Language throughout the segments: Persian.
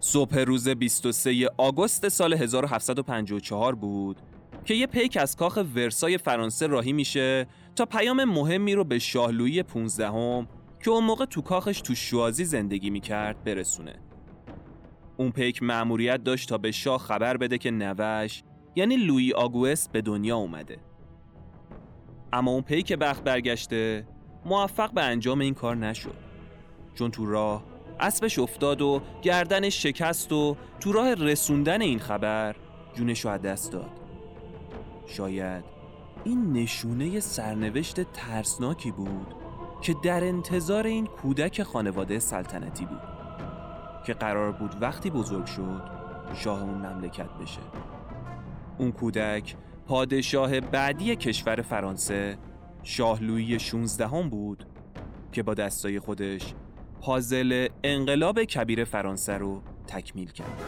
صبح روز 23 آگوست سال 1754 بود که یه پیک از کاخ ورسای فرانسه راهی میشه تا پیام مهمی رو به شاه لویی 15 هم که اون موقع تو کاخش تو شوازی زندگی می‌کرد برسونه. اون پیک مأموریت داشت تا به شاه خبر بده که نوش یعنی لویی آگوست به دنیا اومده. اما اون پیک بخت برگشته موفق به انجام این کار نشد. چون تو راه اسبش افتاد و گردنش شکست و تو راه رسوندن این خبر جونش رو دست داد. شاید این نشونه سرنوشت ترسناکی بود که در انتظار این کودک خانواده سلطنتی بود که قرار بود وقتی بزرگ شد شاه اون مملکت بشه اون کودک پادشاه بعدی کشور فرانسه شاه لویی 16 هم بود که با دستای خودش پازل انقلاب کبیر فرانسه رو تکمیل کرد.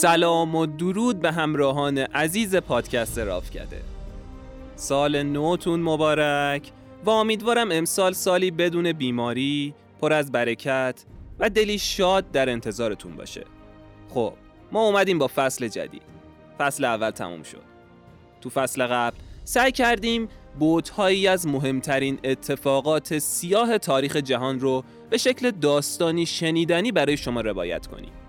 سلام و درود به همراهان عزیز پادکست راف کرده سال نوتون مبارک و امیدوارم امسال سالی بدون بیماری پر از برکت و دلی شاد در انتظارتون باشه. خب ما اومدیم با فصل جدید. فصل اول تموم شد. تو فصل قبل سعی کردیم بوتهایی از مهمترین اتفاقات سیاه تاریخ جهان رو به شکل داستانی شنیدنی برای شما روایت کنیم.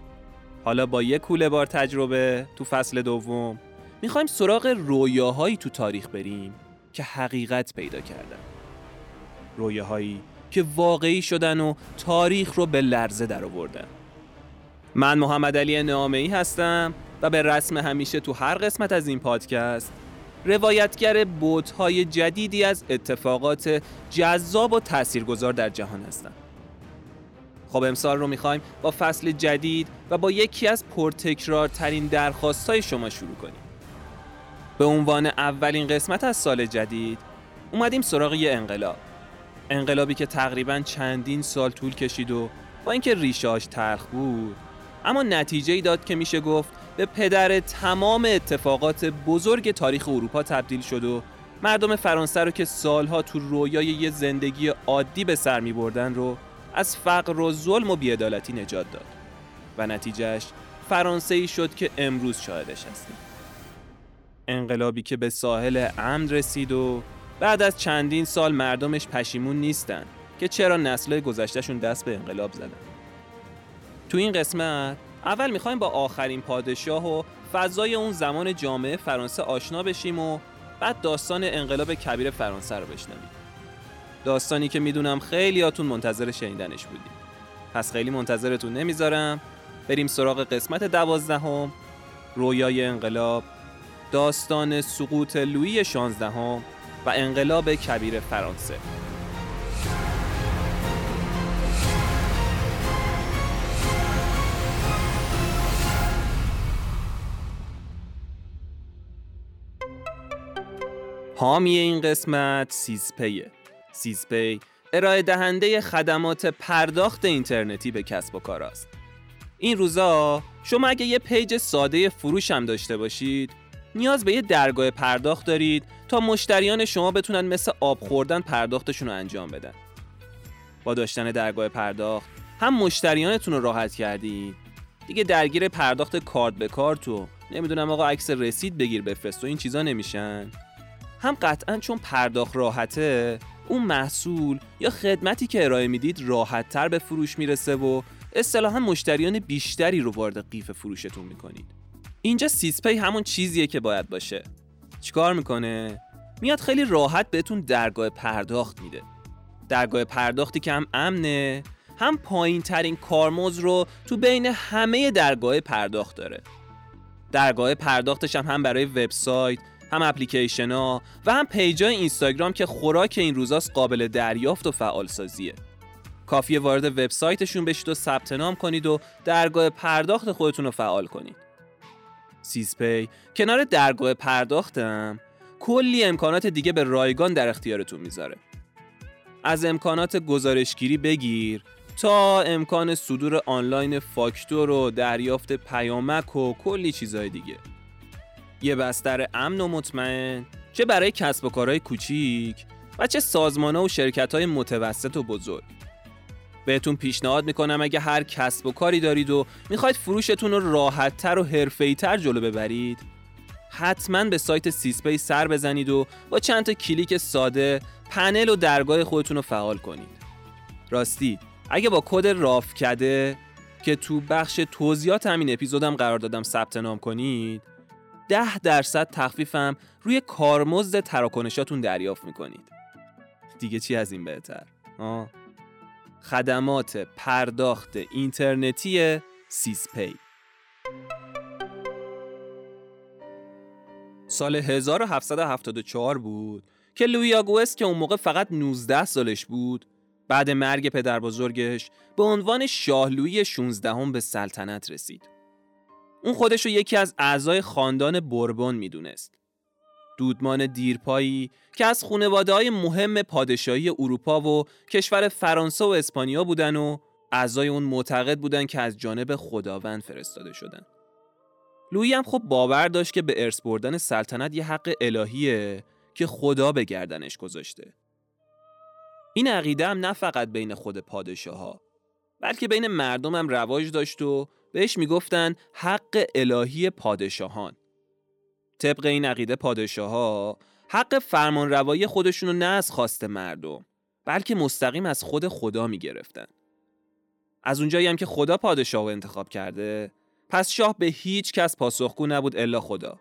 حالا با یک کوله بار تجربه تو فصل دوم. می‌خوایم سراغ رویاهایی تو تاریخ بریم که حقیقت پیدا کردن. رویاهایی که واقعی شدن و تاریخ رو به لرزه در آوردن. من محمد علی نامعی هستم و به رسم همیشه تو هر قسمت از این پادکست روایتگر بوتهای جدیدی از اتفاقات جذاب و تاثیرگذار در جهان هستم. خب امسال رو می‌خوایم با فصل جدید و با یکی از پرتکرارترین درخواست های شما شروع کنیم. به عنوان اولین قسمت از سال جدید اومدیم سراغ یه انقلاب. انقلابی که تقریبا چندین سال طول کشید و با اینکه ریشاش تلخ بود اما نتیجه ای داد که میشه گفت به پدر تمام اتفاقات بزرگ تاریخ اروپا تبدیل شد و مردم فرانسه رو که سالها تو رویای یه زندگی عادی به سر می بردن رو از فقر و ظلم و بیعدالتی نجات داد و نتیجهش فرانسه ای شد که امروز شاهدش هستیم. انقلابی که به ساحل امن رسید و بعد از چندین سال مردمش پشیمون نیستن که چرا نسل گذشتهشون دست به انقلاب زدن. تو این قسمت اول می‌خوایم با آخرین پادشاه و فضای اون زمان جامعه فرانسه آشنا بشیم و بعد داستان انقلاب کبیر فرانسه رو بشنویم. داستانی که می‌دونم خیلیاتون منتظر شنیدنش بودیم پس خیلی منتظرتون نمی‌ذارم. بریم سراغ قسمت دوازدهم. رویای انقلاب داستان سقوط لویی شانزدهم و انقلاب کبیر فرانسه. حامی این قسمت سیزپیه. سیزپی ارائه دهنده خدمات پرداخت اینترنتی به کسب و کار است. این روزا شما اگه یه page ساده فروش هم داشته باشید نیاز به یه درگاه پرداخت دارید تا مشتریان شما بتونن مثل آب خوردن پرداختشون رو انجام بدن. با داشتن درگاه پرداخت هم مشتریانتون رو راحت کردید دیگه درگیر پرداخت کارت به کارت و نمی‌دونم آقا عکس رسید بگیر بفرست و این چیزا نمیشن هم قطعا چون پرداخت راحته اون محصول یا خدمتی که ارائه می‌دید راحت تر به فروش می‌رسه و اصطلاحا مشتریان بیشتری رو وارد قیف فروشتون می‌کنید. اینجا سیسپی همون چیزیه که باید باشه. چیکار می‌کنه؟ میاد خیلی راحت بهتون درگاه پرداخت میده. درگاه پرداختی که هم امنه هم پایین ترین کارمز رو تو بین همه درگاه پرداخت داره. درگاه پرداختش هم, هم برای وبسایت هم اپلیکیشن ها و هم page ای اینستاگرام که خوراک این روزاست قابل دریافت و فعال سازیه کافیه وارد وبسایتشون بشید و ثبت نام کنید و درگاه پرداخت خودتون رو فعال کنید. سیزپی کنار درگاه پرداختم کلی امکانات دیگه به رایگان در اختیارتون می‌ذاره. از امکانات گزارشگیری بگیر تا امکان صدور آنلاین فاکتور و دریافت پیامک و کلی چیزهای دیگه. یه بستر امن و مطمئن چه برای کسب و کارهای کوچیک و چه سازمان و شرکت های متوسط و بزرگ. بهتون پیشنهاد می‌کنم اگه هر کسب و کاری دارید و می‌خواید فروشتون رو راحتتر و حرفه‌ای‌تر جلو ببرید حتما به سایت سیزپی سر بزنید و با چند تا کلیک ساده پنل و درگاه خودتون رو فعال کنید. راستی اگه با کد راوکده که تو بخش توضیحات همین اپیزودم قرار دادم ثبت نام کنید ده درصد تخفیفم روی کارمزد تراکنشاتون دریافت می‌کنید دیگه چی از این بهتر آه. خدمات پرداخت اینترنتی سیسپی سال 1774 بود که لوی آگوست که اون موقع فقط 19 سالش بود بعد مرگ پدر بزرگش به عنوان شاه لویی 16 هم به سلطنت رسید. اون خودش رو یکی از اعضای خاندان بربون می‌دونست. دودمان دیرپایی که از خانواده های مهم پادشاهی اروپا و کشور فرانسه و اسپانیا بودن و اعضای اون معتقد بودن که از جانب خداوند فرستاده شدن. لویی هم خب باور داشت که به ارث بردن سلطنت یه حق الهیه که خدا به گردنش گذاشته. این عقیده هم نه فقط بین خود پادشاه ها بلکه بین مردم هم رواج داشت و بهش می‌گفتن حق الهی پادشاهان. طبق این عقیده پادشاه ها حق فرمان روایی خودشونو نه از خواست مردم بلکه مستقیم از خود خدا می‌گرفتن. از اونجایی هم که خدا پادشاه رو انتخاب کرده پس شاه به هیچ کس پاسخگو نبود الا خدا.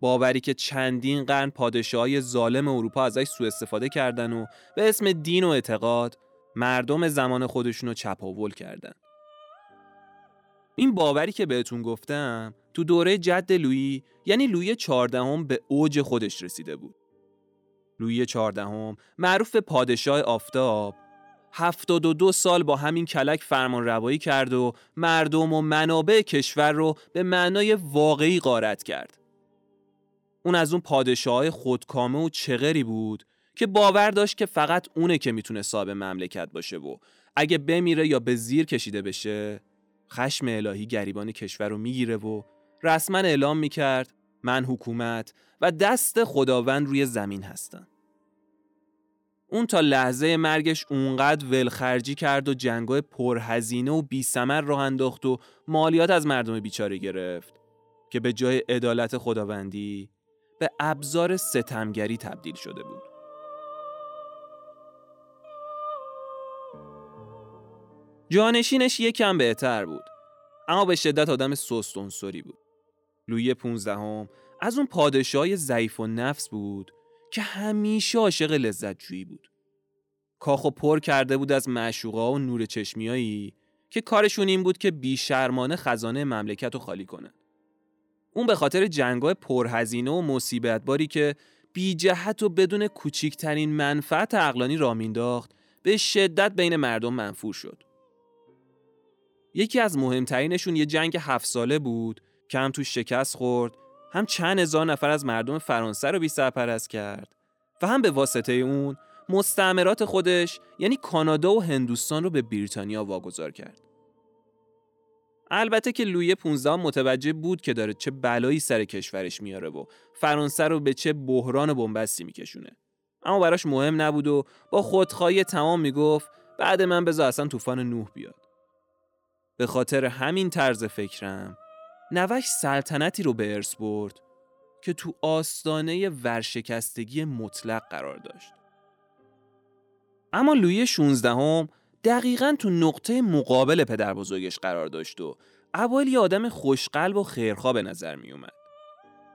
باوری که چندین قرن پادشاهای ظالم اروپا ازش سوء استفاده کردن و به اسم دین و اعتقاد مردم زمان خودشون رو چپاول کردن. این باوری که بهتون گفتم تو دوره جد لویی یعنی لویی چهاردهم به اوج خودش رسیده بود. لویی چهاردهم معروف به پادشاه آفتاب هفتاد و دو سال با همین کلک فرمان روایی کرد و مردم و منابع کشور رو به معنای واقعی غارت کرد. اون از اون پادشاه خودکامه و چغری بود که باور داشت که فقط اونه که می‌تونه صاحب مملکت باشه و اگه بمیره یا به زیر کشیده بشه خشم الهی گریبان کشور رو می‌گیره و رسما اعلام می‌کرد من حکومت و دست خداوند روی زمین هستم. اون تا لحظه مرگش اونقدر ولخرجی کرد و جنگای پرهزینه و بیسمر راه انداخت و مالیات از مردم بیچاره گرفت که به جای عدالت خداوندی به ابزار ستمگری تبدیل شده بود. جانشینش یکم بهتر بود اما به شدت آدم سوستونسوری بود. لویی پونزدهم از اون پادشاه ضعیف و نفس بود که همیشه عاشق لذت جویی بود. کاخو پر کرده بود از معشوقا و نور چشمیایی که کارشون این بود که بیشرمانه خزانه مملکت رو خالی کنن. اون به خاطر جنگای پرهزینه و مصیبت باری که بی جهت و بدون کوچیکترین منفعت عقلانی را مینداخت به شدت بین مردم منفور شد. یکی از مهمترینشون یه جنگ هفت ساله بود که هم تو شکست خورد هم چند هزار نفر از مردم فرانسه رو بی سرپرست کرد و هم به واسطه اون مستعمرات خودش یعنی کانادا و هندوستان رو به بریتانیا واگذار کرد. البته که لویه 15 متوجه بود که داره چه بلایی سر کشورش میاره و فرانسه رو به چه بحران بنبستی میکشونه. اما براش مهم نبود و با خودخواهی تمام می‌گفت بعد من بذار اصلا طوفان نوح بیاد. به خاطر همین طرز فکرم نوش سلطنتی رو به ارث برد که تو آستانه ورشکستگی مطلق قرار داشت. اما لویی 16 هم دقیقا تو نقطه مقابل پدر بزرگش قرار داشت و اول یه آدم خوشقلب و خیرخواه به نظر می اومد.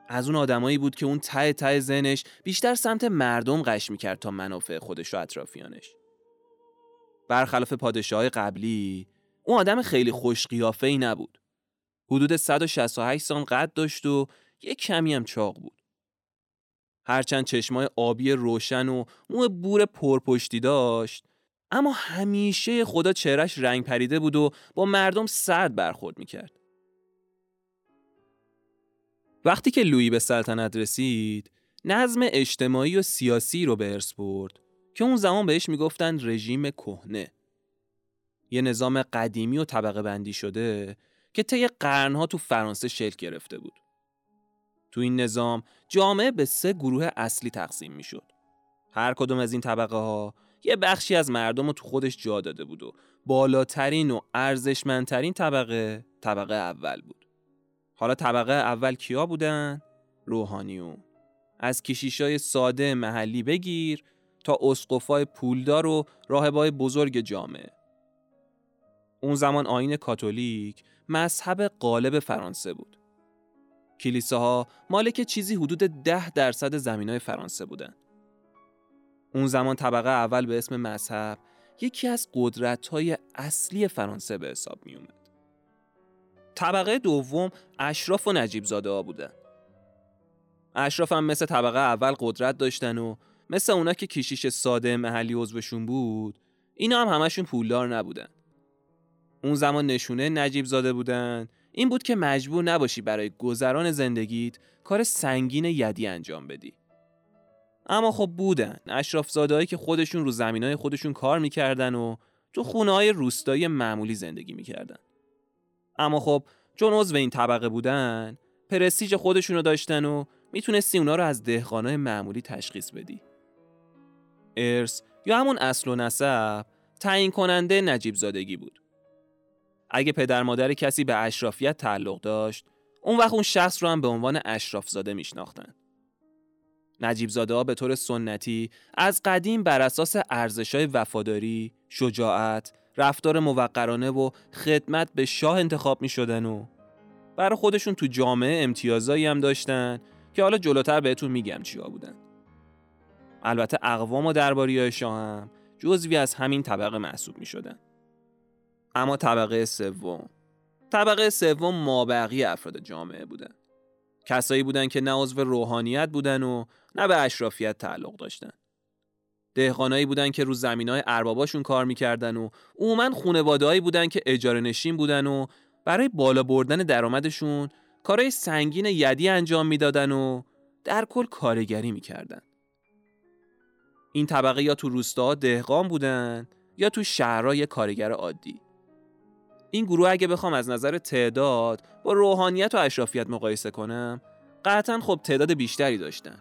از اون آدمایی بود که اون ته ته زنش بیشتر سمت مردم قش می‌کرد تا منافع خودش و اطرافیانش. برخلاف پادشاه قبلی اون آدم خیلی خوش قیافه ای نبود. حدود 168 سان قد داشت و یک کمی هم چاق بود. هرچند چشمای آبی روشن و مو بور پرپشتی داشت اما همیشه خدا چهرش رنگ پریده بود و با مردم سرد برخورد می‌کرد. وقتی که لویی به سلطنت رسید نظم اجتماعی و سیاسی رو به ارث برد که اون زمان بهش می‌گفتن رژیم کهنه یه نظام قدیمی و طبقه بندی شده که طی قرنها تو فرانسه شکل گرفته بود. تو این نظام جامعه به سه گروه اصلی تقسیم می‌شد. هر کدوم از این طبقه ها یه بخشی از مردم رو تو خودش جا داده بود و بالاترین و ارزشمندترین طبقه طبقه اول بود. حالا طبقه اول کیا بودن؟ روحانیون. از کشیشای ساده محلی بگیر تا اسقفای پولدار و راهبای بزرگ جامعه. اون زمان آین کاتولیک مذهب غالب فرانسه بود کلیساها مالک چیزی حدود ده درصد زمینای فرانسه بودن اون زمان طبقه اول به اسم مذهب یکی از قدرت‌های اصلی فرانسه به حساب می اومد. طبقه دوم اشراف و نجیب زاده ها بودن. اشراف هم مثل طبقه اول قدرت داشتن و مثل اونا که کشیش ساده محلی عضوشون بود اینا هم همشون پولدار نبودن. اون زمان نشونه نجیب زاده بودن. این بود که مجبور نباشی برای گذران زندگیت کار سنگین یدی انجام بدی. اما خب بودن. اشراف زادهایی که خودشون رو زمینای خودشون کار می‌کردن و تو خونه های روستایی معمولی زندگی می‌کردن. اما خب چون عضو این طبقه بودن پرستیج خودشون رو داشتن و می‌تونستی اونا رو از دهقانای معمولی تشخیص بدی. ارث یا همون اصل و نسب تعیین کننده نجیب زادگی بود. اگه پدر مادر کسی به اشرافیت تعلق داشت اون وقت اون شخص رو هم به عنوان اشراف زاده میشناختن نجیب زاده ها به طور سنتی از قدیم بر اساس ارزش‌های وفاداری، شجاعت، رفتار موقرانه و خدمت به شاه انتخاب می شدن و برای خودشون تو جامعه امتیازایی هم داشتن که حالا جلوتر بهتون میگم چیا بودن. البته اقوام و درباری های شاه هم جزوی از همین طبقه محسوب می شدن. اما طبقه سوم طبقه سوم مابقی افراد جامعه بودن. کسایی بودن که نه عضو روحانیت بودن و نه به اشرافیت تعلق داشتن. دهقانایی بودن که رو زمینای ارباباشون کار می‌کردن و عموما خونوادهایی بودن که اجاره نشین بودن و برای بالا بردن درآمدشون کارهای سنگین یدی انجام می‌دادن و در کل کارگری می‌کردن. این طبقه یا تو روستاها دهقان بودن یا تو شهرهای کارگر عادی. این گروه اگه بخوام از نظر تعداد با روحانیت و اشرافیت مقایسه کنم قطعا خب تعداد بیشتری داشتن.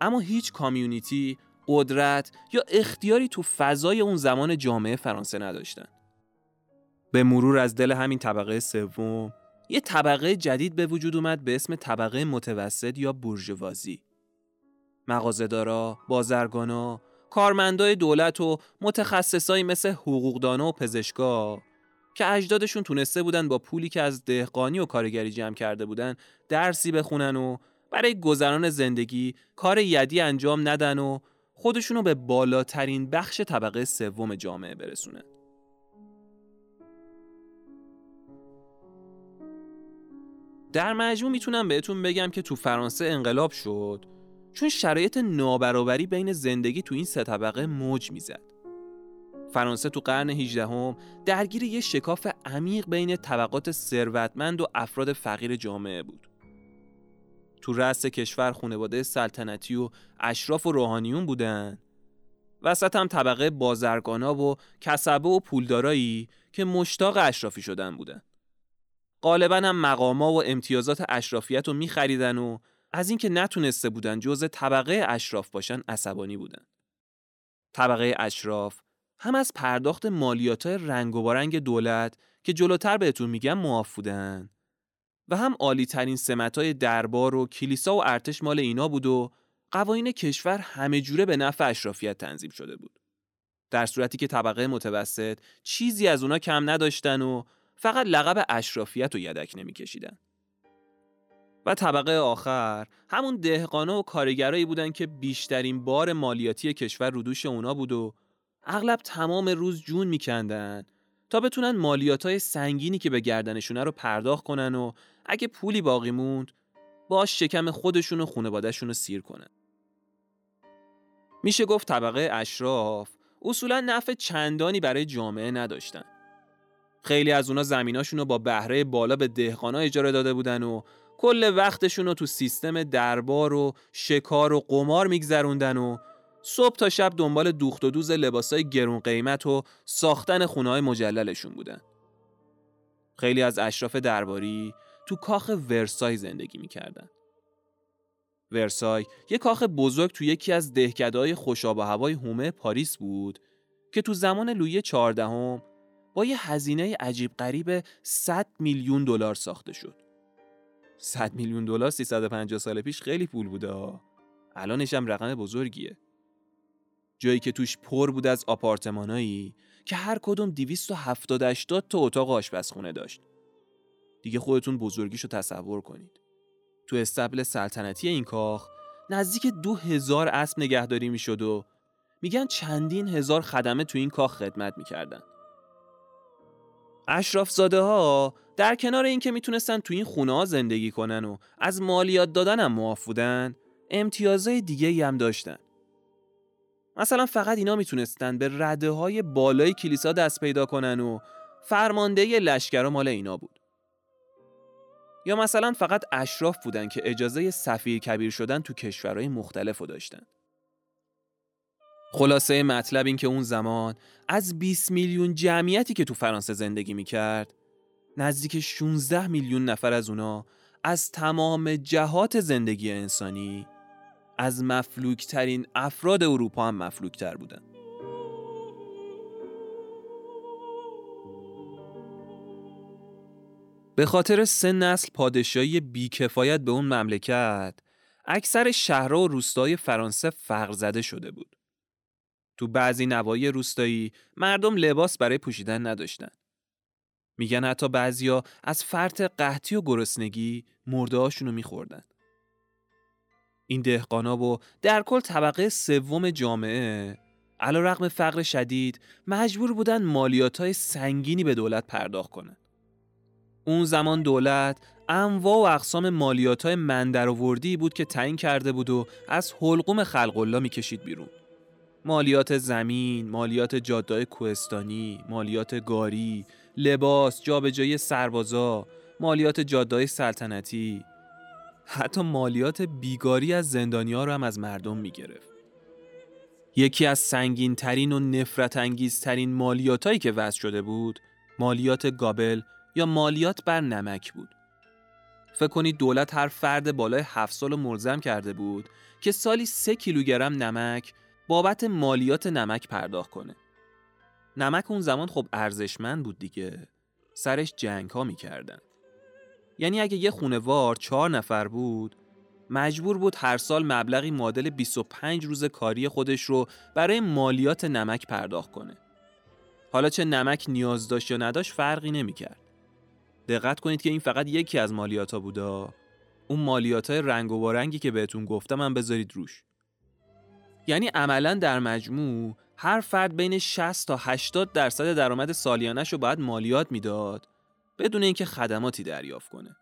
اما هیچ کامیونیتی قدرت یا اختیاری تو فضای اون زمان جامعه فرانسه نداشتن. به مرور از دل همین طبقه سوم یه طبقه جدید به وجود اومد به اسم طبقه متوسط یا بورژوازی. مغازه‌دارا، بازرگانا، کارمندای دولت و متخصصایی مثل حقوقدانا و پزشکا که اجدادشون تونسته بودن با پولی که از دهقانی و کارگری جمع کرده بودن درسی بخونن و برای گذران زندگی کار یدی انجام ندن و خودشونو به بالاترین بخش طبقه سوم جامعه برسونن. در مجموع می‌تونم بهتون بگم که تو فرانسه انقلاب شد چون شرایط نابرابری بین زندگی تو این سه طبقه موج می‌زد. فرانسه تو قرن 18 هم درگیر یه شکاف عمیق بین طبقات ثروتمند و افراد فقیر جامعه بود. تو رأس کشور خانواده سلطنتی و اشراف و روحانیون بودن. وسط هم طبقه بازرگانا و کسبه و پولدارایی که مشتاق اشرافی شدن بودن. غالبا هم مقاما و امتیازات اشرافیت رو میخریدن و از اینکه نتونسته بودن جز طبقه اشراف باشن عصبانی بودن. طبقه اشراف هم از پرداخت مالیات رنگ و بارنگ دولت که جلوتر بهتون میگم معاف بودن و هم عالی ترین سمت های دربار و کلیسا و ارتش مال اینا بود و قوانین کشور همه جوره به نفع اشرافیت تنظیم شده بود. در صورتی که طبقه متوسط چیزی از اونا کم نداشتن و فقط لقب اشرافیت رو یدک نمیکشیدن. و طبقه آخر همون دهقانه و کارگرایی بودن که بیشترین بار مالیاتی کشور رو دوش اونا بود و اغلب تمام روز جون میکندن تا بتونن مالیات های سنگینی که به گردنشونه رو پرداخت کنن و اگه پولی باقی موند باش شکم خودشون و خانوادهشون رو سیر کنن. میشه گفت طبقه اشراف اصولا نفع چندانی برای جامعه نداشتن. خیلی از اونا زمیناشون رو با بهره بالا به دهقانا اجاره داده بودن و کل وقتشون رو تو سیستم دربار و شکار و قمار میگذروندن و صبح تا شب دنبال دوخت و دوز لباسای گرون قیمت و ساختن خونه مجللشون بودن. خیلی از اشراف درباری تو کاخ ورسای زندگی می‌کردن. ورسای یه کاخ بزرگ تو یکی از دهکدهای خوشاب و هوای هومه پاریس بود که تو زمان لویی چهاردهم با یه هزینه عجیب غریب 100 میلیون دلار ساخته شد. 100 میلیون دلار 350 سال پیش خیلی پول بوده الانش هم رقم بزرگیه. جایی که توش پر بود از آپارتمانایی که هر کدوم 270 80 تا اتاق آشپزخونه داشت. دیگه خودتون بزرگیشو تصور کنید. تو استبل سلطنتی این کاخ نزدیک دو هزار اسب نگهداری می‌شد و میگن چندین هزار خدمه تو این کاخ خدمت می‌کردن. اشراف زاده ها در کنار اینکه می‌تونستن تو این خونه ها زندگی کنن و از مالیات دادن هم معاف بودن امتیازهای دیگه هم داشتن. مثلا فقط اینا می‌تونستن به رده های بالای کلیسا دست پیدا کنن و فرمانده لشکر مال اینا بود. یا مثلا فقط اشراف بودن که اجازه سفیر کبیر شدن تو کشورهای مختلف رو داشتن. خلاصه مطلب این که اون زمان از 20 میلیون جمعیتی که تو فرانسه زندگی می‌کرد نزدیک 16 میلیون نفر از اونا از تمام جهات زندگی انسانی از مفلوکترین افراد اروپا هم مفلوکتر بودن به خاطر سه نسل پادشاهی بیکفایت به اون مملکت اکثر شهرها و روستای فرانسه فقر زده شده بود. تو بعضی نوایی روستایی مردم لباس برای پوشیدن نداشتن. میگن حتی بعضیا از فرط قحطی و گرسنگی مرده هاشونو میخوردن. این دهقانا و در کل طبقه سوم جامعه علا رقم فقر شدید مجبور بودن مالیات های سنگینی به دولت پرداخت کنن. اون زمان دولت انواع و اقسام مالیات های مندرآوردی بود که تعیین کرده بود و از حلقوم خلق الله می‌کشید بیرون. مالیات زمین، مالیات جاده‌های کوهستانی، مالیات گاری، لباس، جابجایی سربازا، مالیات جاده‌های سلطنتی، حتی مالیات بیگاری از زندانیا رو هم از مردم می‌گرفت. یکی از سنگین ترین و نفرت انگیز ترین مالیاتایی که وضع شده بود، مالیات گابل یا مالیات بر نمک بود. فکر کنید دولت هر فرد بالای هفت سال ملزم کرده بود که سالی سه کیلوگرم نمک بابت مالیات نمک پرداخت کنه. نمک اون زمان خب ارزشمند بود دیگه. سرش جنگ ها می‌کردن. یعنی اگه یه خونوار چهار نفر بود مجبور بود هر سال مبلغی معادل 25 روز کاری خودش رو برای مالیات نمک پرداخت کنه. حالا چه نمک نیاز داشت یا نداشت فرقی نمی‌کرد. دقت کنید که این فقط یکی از مالیات ها بوده. اون مالیات های رنگ و بارنگی که بهتون گفتم هم بذارید روش. یعنی عملا در مجموع هر فرد بین 60 تا 80 درصد درآمد سالیانش رو باید مالیات می‌داد بدون اینکه خدماتی دریافت کنه.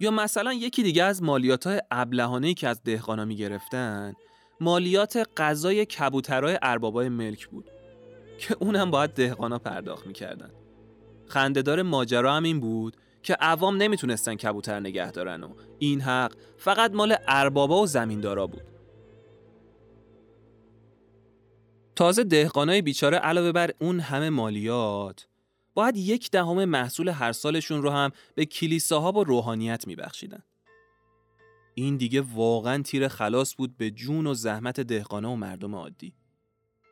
یا مثلا یکی دیگه از مالیات های ابلهانه که از دهقانا می‌گرفتن مالیات غذای کبوترای اربابای ملک بود که اونم باید دهقانا پرداخت می‌کردن. خندهدار ماجرا هم این بود که عوام نمی‌تونستن کبوتر نگه دارن و این حق فقط مال اربابا و زمیندارا بود. تازه دهقانای بیچاره علاوه بر اون همه مالیات باید یک دهم محصول هر سالشون رو هم به کلیساها و روحانیت میبخشیدن. این دیگه واقعا تیر خلاص بود به جون و زحمت دهقانا و مردم عادی.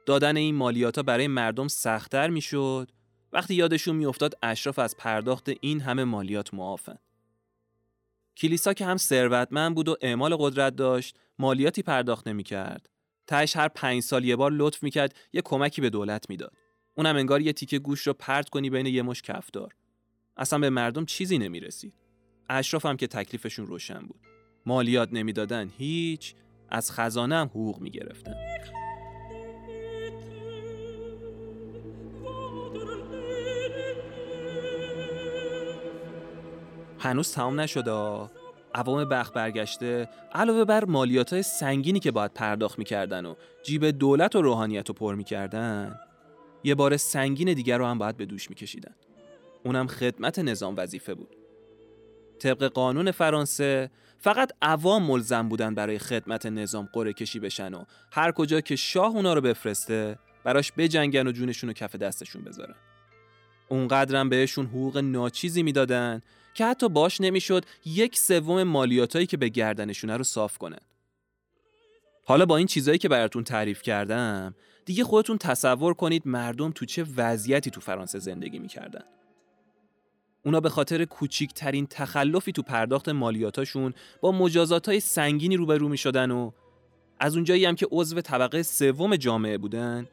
دادن این مالیات ها برای مردم سختتر می‌شد وقتی یادشون میافتاد اشراف از پرداخت این همه مالیات معافن. کلیسا که هم ثروتمند بود و اعمال قدرت داشت مالیاتی پرداخت نمی‌کرد. تهش هر پنج سال یه بار لطف می‌کرد یه کمکی به دولت می‌داد. اونم انگار یه تیکه گوش رو پرت کنی بین یه مش کفدار. اصلا به مردم چیزی نمی‌رسید. اشراف هم که تکلیفشون روشن بود. مالیات نمی‌دادن هیچ از خزانه هم حقوق می‌گرفتن. هنوز تمام نشده عوام بخ برگشته علاوه بر مالیات های سنگینی که باید پرداخت می‌کردن و جیب دولت و روحانیت رو پر می‌کردن یه بار سنگین دیگر رو هم باید به دوش میکشیدن. اونم خدمت نظام وظیفه بود. طبق قانون فرانسه فقط عوام ملزم بودن برای خدمت نظام قره کشی بشن و هر کجا که شاه اونا رو بفرسته براش بجنگن و جونشون رو کف دستشون بذارن. اونقدرم بهشون حقوق ناچیزی می‌دادن که حتی باش نمی‌شد یک سوم مالیاتایی که به گردنشونه رو صاف کنن. حالا با این چیزایی که براتون تعریف کردم دیگه خودتون تصور کنید مردم تو چه وضعیتی تو فرانسه زندگی می‌کردن. اونا به خاطر کوچیکترین تخلفی تو پرداخت مالیاتاشون با مجازات های سنگینی روبرو می شدن و از اونجایی هم که عضو طبقه سوم جامعه بودن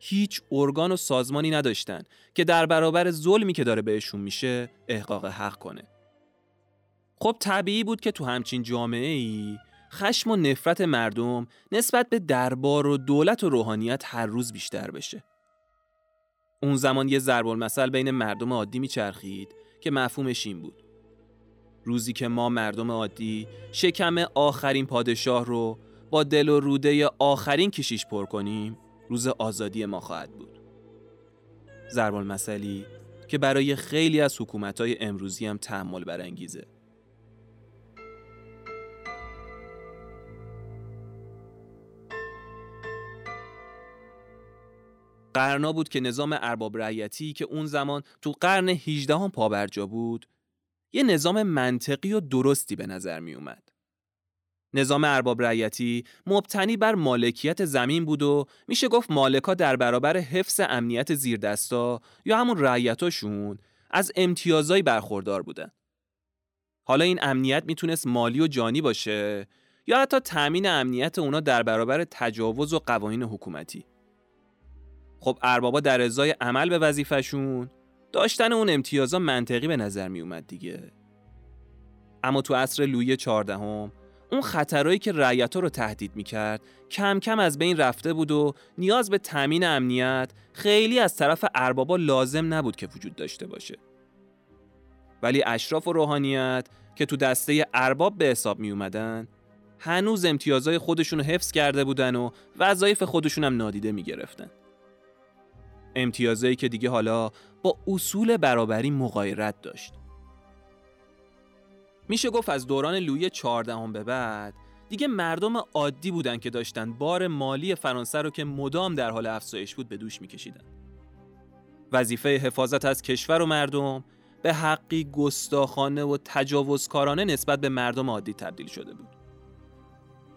هیچ ارگان و سازمانی نداشتن که در برابر ظلمی که داره بهشون میشه احقاق حق کنه. خب طبیعی بود که تو همچین جامعه ای خشم و نفرت مردم نسبت به دربار و دولت و روحانیت هر روز بیشتر بشه. اون زمان یه ضرب المثل بین مردم عادی میچرخید که مفهومش این بود. روزی که ما مردم عادی شکم آخرین پادشاه رو با دل و روده آخرین کشیش پر کنیم روز آزادی ما خواهد بود. ضرب المثلی که برای خیلی از حکومت‌های امروزی هم تحمل برانگیزه. قرنا بود که نظام ارباب رعیتی که اون زمان تو قرن 18 هم پابرجا بود یه نظام منطقی و درستی به نظر می اومد. نظام ارباب رعیتی مبتنی بر مالکیت زمین بود و میشه گفت مالکا در برابر حفظ امنیت زیردستا یا همون رعیتاشون از امتیازایی برخوردار بودن. حالا این امنیت می‌تونست مالی و جانی باشه یا حتی تأمین امنیت اونا در برابر تجاوز و قوانین حکومتی. خب اربابا در ازای عمل به وظیفشون داشتن اون امتیازا منطقی به نظر می اومد دیگه اما تو عصر لویی چهاردهم اون خطرهایی که رعیتا رو تهدید می‌کرد کم کم از بین رفته بود و نیاز به تامین امنیت خیلی از طرف اربابا لازم نبود که وجود داشته باشه ولی اشراف و روحانیت که تو دسته ارباب به حساب می اومدن هنوز امتیازهای خودشون رو حفظ کرده بودن و وظایف خودشون هم نادیده می گرفتن. امتیازایی که دیگه حالا با اصول برابری مغایرت داشت. میشه گفت از دوران لویی چهاردهم به بعد دیگه مردم عادی بودن که داشتن بار مالی فرانسه رو که مدام در حال افزایش بود به دوش میکشیدن. وظیفه حفاظت از کشور و مردم به حقی گستاخانه و تجاوزکارانه نسبت به مردم عادی تبدیل شده بود.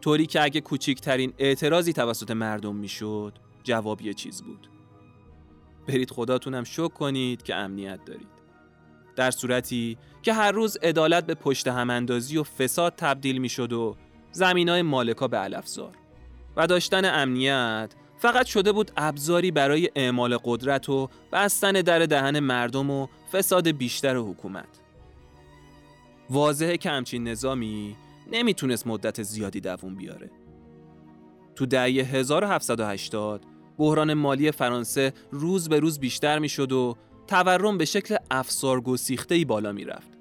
طوری که اگه کوچکترین اعتراضی توسط مردم می‌شد جواب یه چیز بود. برید خداتونم شک کنید که امنیت دارید. در صورتی که هر روز عدالت به پشت هماندازی و فساد تبدیل می شد و زمین های مالکا به علفزار و داشتن امنیت فقط شده بود ابزاری برای اعمال قدرت و بستن در دهن مردم و فساد بیشتر حکومت. واضحه که همچین نظامی نمی‌تونست مدت زیادی دووم بیاره. تو دهه 1780 بحران مالی فرانسه روز به روز بیشتر می شد و تورم به شکل افسار ای بالا می رفت.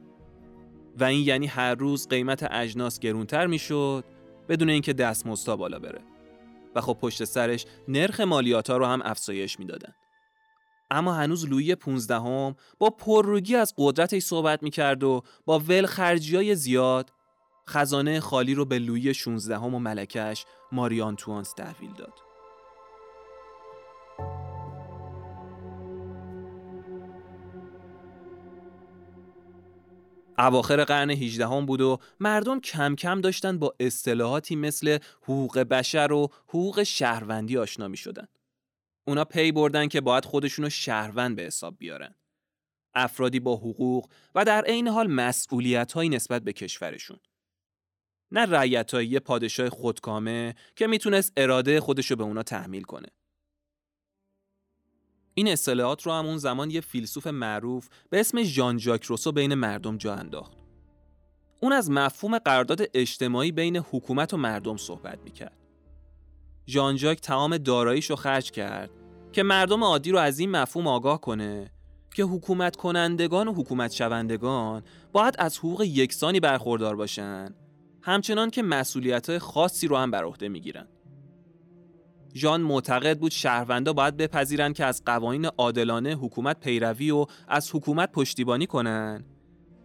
و این یعنی هر روز قیمت اجناس گرونتر می شد بدون اینکه دستمزدها بالا بره. و خب پشت سرش نرخ مالیات ها رو هم افزایش می‌دادن. اما هنوز لویی 15 هم با پرروگی از قدرتش صحبت می کرد و با ول خرجی های زیاد خزانه خالی رو به لویی 16 هم و ملکش ماریان توانس تحویل داد. اواخر قرن 18 هم بود و مردم کم کم داشتن با اصطلاحاتی مثل حقوق بشر و حقوق شهروندی آشنا می شدن. اونا پی بردن که باید خودشونو شهروند به حساب بیارن. افرادی با حقوق و در عین حال مسئولیت هایی نسبت به کشورشون. نه رعیتایی یه پادشاه خودکامه که می‌تونست اراده خودشو به اونا تحمیل کنه. این اصطلاحات رو هم اون زمان یه فیلسوف معروف به اسم ژان ژاک روسو بین مردم جا انداخت. اون از مفهوم قرارداد اجتماعی بین حکومت و مردم صحبت می‌کرد. ژان ژاک تمام داراییش رو خرج کرد که مردم عادی رو از این مفهوم آگاه کنه که حکومت کنندگان و حکومت شوندگان باید از حقوق یکسانی برخوردار باشن همچنان که مسئولیت خاصی رو هم بر عهده می‌گیرن ژان معتقد بود شهروندا باید بپذیرند که از قوانین عادلانه حکومت پیروی و از حکومت پشتیبانی کنن.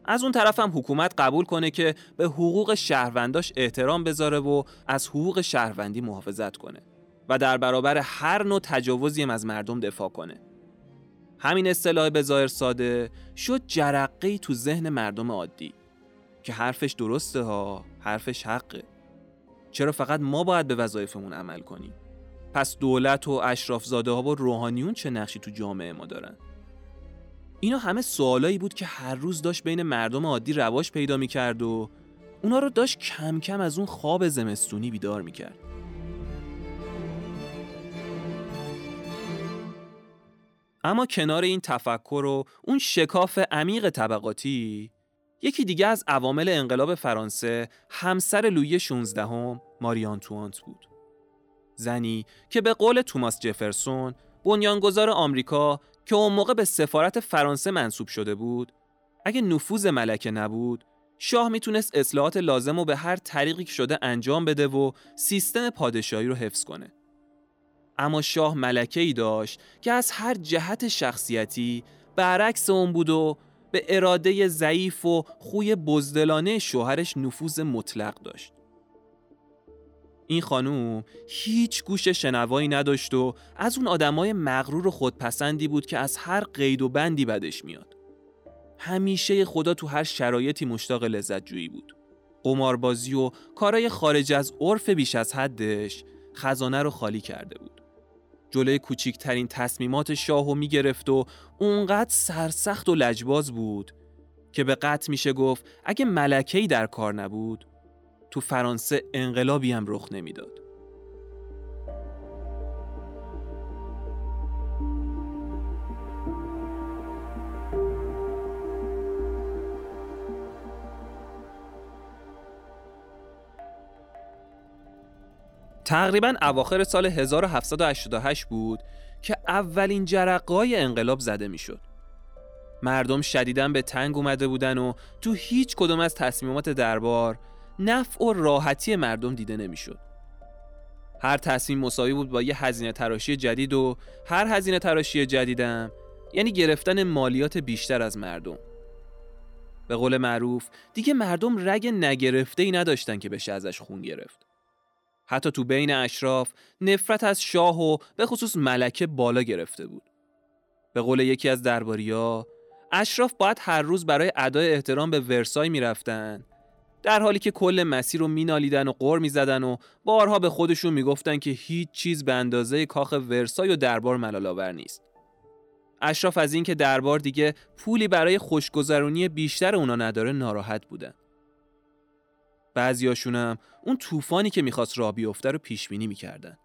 از اون طرف هم حکومت قبول کنه که به حقوق شهرونداش احترام بذاره و از حقوق شهروندی محافظت کنه و در برابر هر نوع تجاوزی هم از مردم دفاع کنه. همین اصطلاح به ظاهر ساده شد جرقه تو ذهن مردم عادی که حرفش درسته ها حرفش حقه. چرا فقط ما باید به وظایفمون عمل کنیم؟ پس دولت و اشرافزاده ها و روحانیون چه نقشی تو جامعه ما دارن اینا همه سوالایی بود که هر روز داشت بین مردم عادی رواج پیدا می‌کرد و اونا رو داشت کم کم از اون خواب زمستونی بیدار می‌کرد اما کنار این تفکر و اون شکاف عمیق طبقاتی یکی دیگه از عوامل انقلاب فرانسه همسر لویی 16 هم ماری آنتوانت بود. زنی که به قول توماس جفرسون بنیانگذار آمریکا که اون موقع به سفارت فرانسه منصوب شده بود اگه نفوذ ملکه نبود شاه می‌تونست اصلاحات لازم رو به هر طریقی که شده انجام بده و سیستم پادشاهی رو حفظ کنه اما شاه ملکه ای داشت که از هر جهت شخصیتی برعکس اون بود و به اراده ضعیف و خوی بزدلانه شوهرش نفوذ مطلق داشت. این خانوم هیچ گوش شنوایی نداشت و از اون آدمای مغرور و خودپسندی بود که از هر قید و بندی بدش میاد. همیشه خدا تو هر شرایطی مشتاق لذت جویی بود. قماربازی و کارای خارج از عرف بیش از حدش خزانه رو خالی کرده بود. جلوی کوچیکترین تصمیمات شاهو می‌گرفت و اونقدر سرسخت و لجباز بود که به قطع میشه گفت اگه ملکهی در کار نبود تو فرانسه انقلابی هم رخ نمی‌داد. تقریبا اواخر سال 1788 بود که اولین جرقای انقلاب زده می‌شد. مردم شدیداً به تنگ اومده بودن و تو هیچ کدوم از تصمیمات دربار نفع و راحتی مردم دیده نمی‌شد. هر تصمیم مساوی بود با یه هزینه تراشی جدید و هر هزینه تراشی جدیدم یعنی گرفتن مالیات بیشتر از مردم. به قول معروف دیگه مردم رگ نگرفته ای نداشتن که بشه ازش خون گرفت. حتی تو بین اشراف نفرت از شاه و به خصوص ملکه بالا گرفته بود. به قول یکی از درباریا اشراف باید هر روز برای ادای احترام به ورسای می‌رفتن در حالی که کل مسیر رو مینالیدن و قر می‌زدن و بارها به خودشون می‌گفتن که هیچ چیز به اندازه کاخ ورسای و دربار ملالاور نیست. اشراف از اینکه دربار دیگه پولی برای خوشگذرونی بیشتر اونا نداره ناراحت بودن. بعضیاشونم اون طوفانی که می‌خواست راه بیفته رو پیش بینی می‌کردن.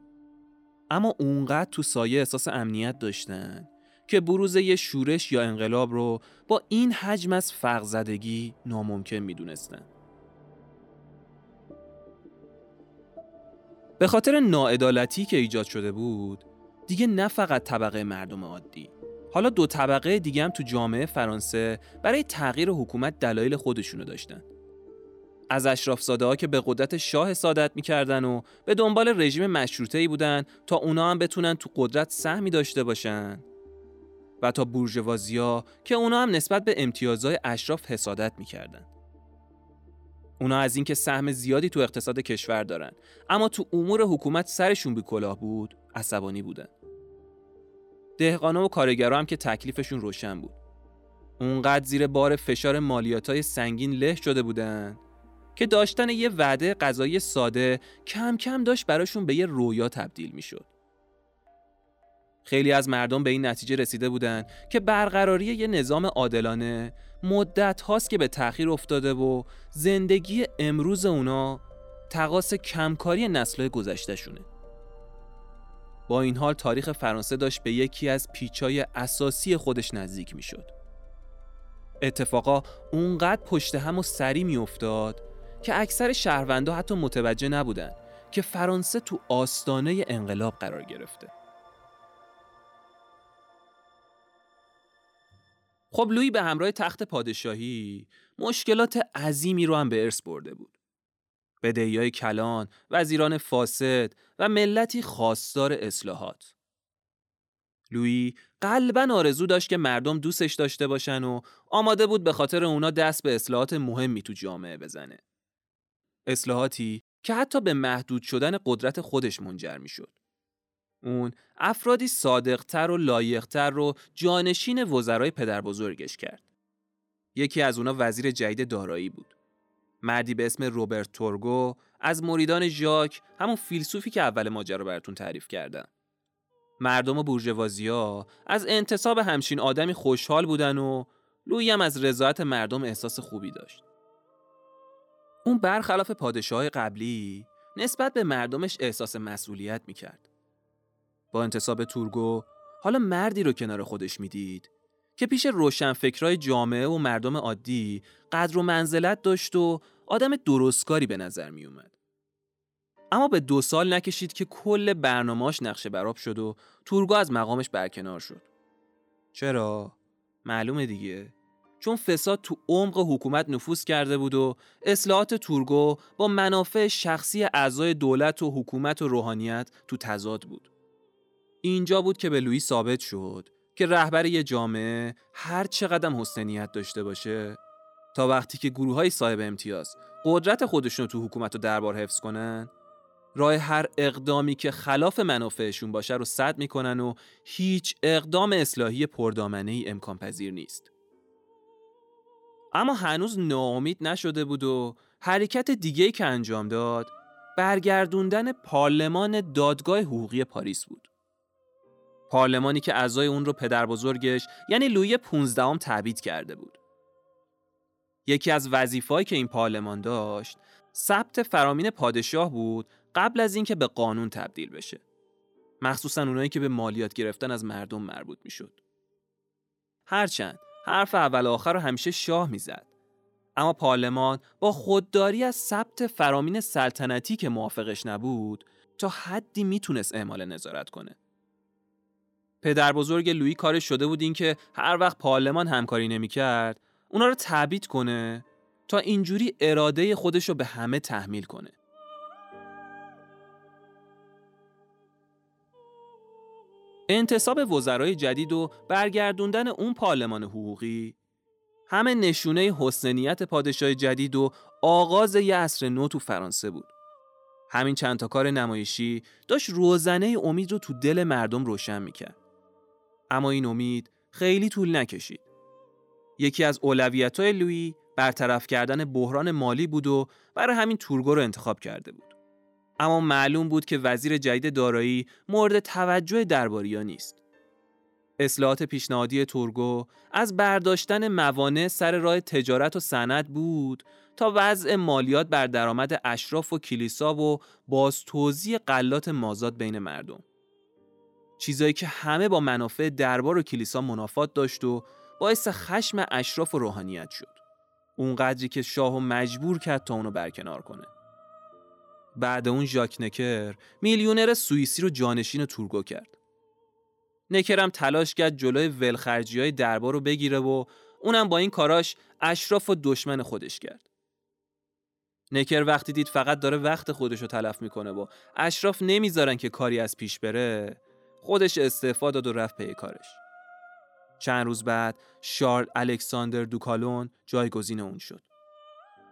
اما اونقدر تو سایه احساس امنیت داشتن که بروز یه شورش یا انقلاب رو با این حجم از فقزدگی ناممکن می‌دونستن. به خاطر ناعدالتی که ایجاد شده بود دیگه نه فقط طبقه مردم عادی. حالا دو طبقه دیگه هم تو جامعه فرانسه برای تغییر حکومت دلایل خودشونو داشتن. از اشرافزاده ها که به قدرت شاه سادت می‌کردن و به دنبال رژیم مشروطه ای بودن تا اونا هم بتونن تو قدرت سهمی داشته باشن. و تا بورژوازیا که اونا هم نسبت به امتیازهای اشراف حسادت می‌کردن. اونا از اینکه سهم زیادی تو اقتصاد کشور دارن. اما تو امور حکومت سرشون بی کلاه بود عصبانی بودن. دهقانا و کارگرا هم که تکلیفشون روشن بود. اونقدر زیر بار فشار مالیات سنگین له شده بودن که داشتن یه وعده غذایی ساده کم کم داشت براشون به یه رویا تبدیل می‌شد. خیلی از مردم به این نتیجه رسیده بودند که برقراری یه نظام عادلانه مدت هاست که به تأخیر افتاده و زندگی امروز اونا تقاس کمکاری نسل گذشتهشونه. با این حال تاریخ فرانسه داشت به یکی از پیچای اساسی خودش نزدیک می‌شد. اتفاقا اونقدر پشت هم و سری میافتاد که اکثر شهروندا حتی متوجه نبودن که فرانسه تو آستانه انقلاب قرار گرفته. خب لویی به همراه تخت پادشاهی مشکلات عظیمی رو هم به ارث برده بود. های کلان، وزیران فاسد و ملتی خواستار اصلاحات. لویی قلبا آرزو داشت که مردم دوستش داشته باشن و آماده بود به خاطر اونا دست به اصلاحات مهمی تو جامعه بزنه. اصلاحاتی که حتی به محدود شدن قدرت خودش منجر می شد. اون افرادی صادقتر و لایقتر رو جانشین وزرای پدر بزرگش کرد. یکی از اونا وزیر جدید دارایی بود. مردی به اسم روبرت تورگو از مریدان ژاک همون فیلسوفی که اول ماجرا براتون تعریف کردم. مردم بورژوازیا از انتصاب همچین آدمی خوشحال بودن و لوی هم از رضایت مردم احساس خوبی داشت. اون برخلاف پادشاه قبلی نسبت به مردمش احساس مسئولیت می‌کرد. با انتصاب تورگو حالا مردی رو کنار خودش می‌دید که پیش روشنفکرای جامعه و مردم عادی قدر و منزلت داشت و آدم درستکاری به نظر می اومد. اما به دو سال نکشید که کل برنامهاش نقشه براب شد و تورگو از مقامش برکنار شد. چرا؟ معلومه دیگه. چون فساد تو عمق حکومت نفوذ کرده بود و اصلاحات تورگو با منافع شخصی اعضای دولت و حکومت و روحانیت تو تضاد بود. اینجا بود که به لویی ثابت شد که رهبر یه جامعه هر چقدر حسنیت داشته باشه تا وقتی که گروه های صاحب امتیاز قدرت خودشون تو حکومت و دربار حفظ کنن راه هر اقدامی که خلاف منافعشون باشه رو صد می‌کنن و هیچ اقدام اصلاحی پردامنه ای امکان پذیر نیست. اما هنوز ناامید نشده بود و حرکت دیگه که انجام داد برگردوندن پارلمان دادگاه حقوقی پاریس بود. پارلمانی که اعضای اون رو پدر بزرگش یعنی لویی 15 تبعید کرده بود. یکی از وظیفه‌ای که این پارلمان داشت ثبت فرامین پادشاه بود قبل از اینکه به قانون تبدیل بشه. مخصوصا اونایی که به مالیات گرفتن از مردم مربوط می‌شد. هرچند حرف اول آخر رو همیشه شاه می‌زد. اما پارلمان با خودداری از ثبت فرامین سلطنتی که موافقش نبود تا حدی می‌تونست اعمال نظارت کنه. پدر بزرگ لویی کارش شده بود اینکه هر وقت پارلمان همکاری نمی‌کرد اونا رو تبعید کنه تا اینجوری اراده خودش رو به همه تحمیل کنه. انتصاب وزرای جدید و برگردوندن اون پارلمان حقوقی همه نشونه حسنیت پادشاه جدید و آغاز یه عصر نو تو فرانسه بود. همین چند تا کار نمایشی داشت روزنه امید رو تو دل مردم روشن می‌کرد. اما این امید خیلی طول نکشید. یکی از اولویت های لویی برطرف کردن بحران مالی بود و برای همین تورگو رو انتخاب کرده بود. اما معلوم بود که وزیر جدید دارایی مورد توجه درباریا نیست. اصلاحات پیشنهادی تورگو از برداشتن موانع سر راه تجارت و صنعت بود تا وضع مالیات بر درآمد اشراف و کلیسا و باز توزیع قلات مازاد بین مردم. چیزایی که همه با منافع دربار و کلیسا منافات داشت و باعث خشم اشراف و روحانیت شد. اونقدری که شاه و مجبور کرد تا اونو برکنار کنه. بعد اون ژاک نکر میلیونر سوئیسی رو جانشین تورگو کرد. نکرم تلاش کرد جلوی ولخرجی های دربار رو بگیره و اونم با این کاراش اشراف و دشمن خودش کرد. نکر وقتی دید فقط داره وقت خودش رو تلف می‌کنه و اشراف نمی‌ذارن که کاری از پیش بره خودش استعفا داد و رفت پی کارش. چند روز بعد شارل الکساندر دوکالون جایگزین اون شد.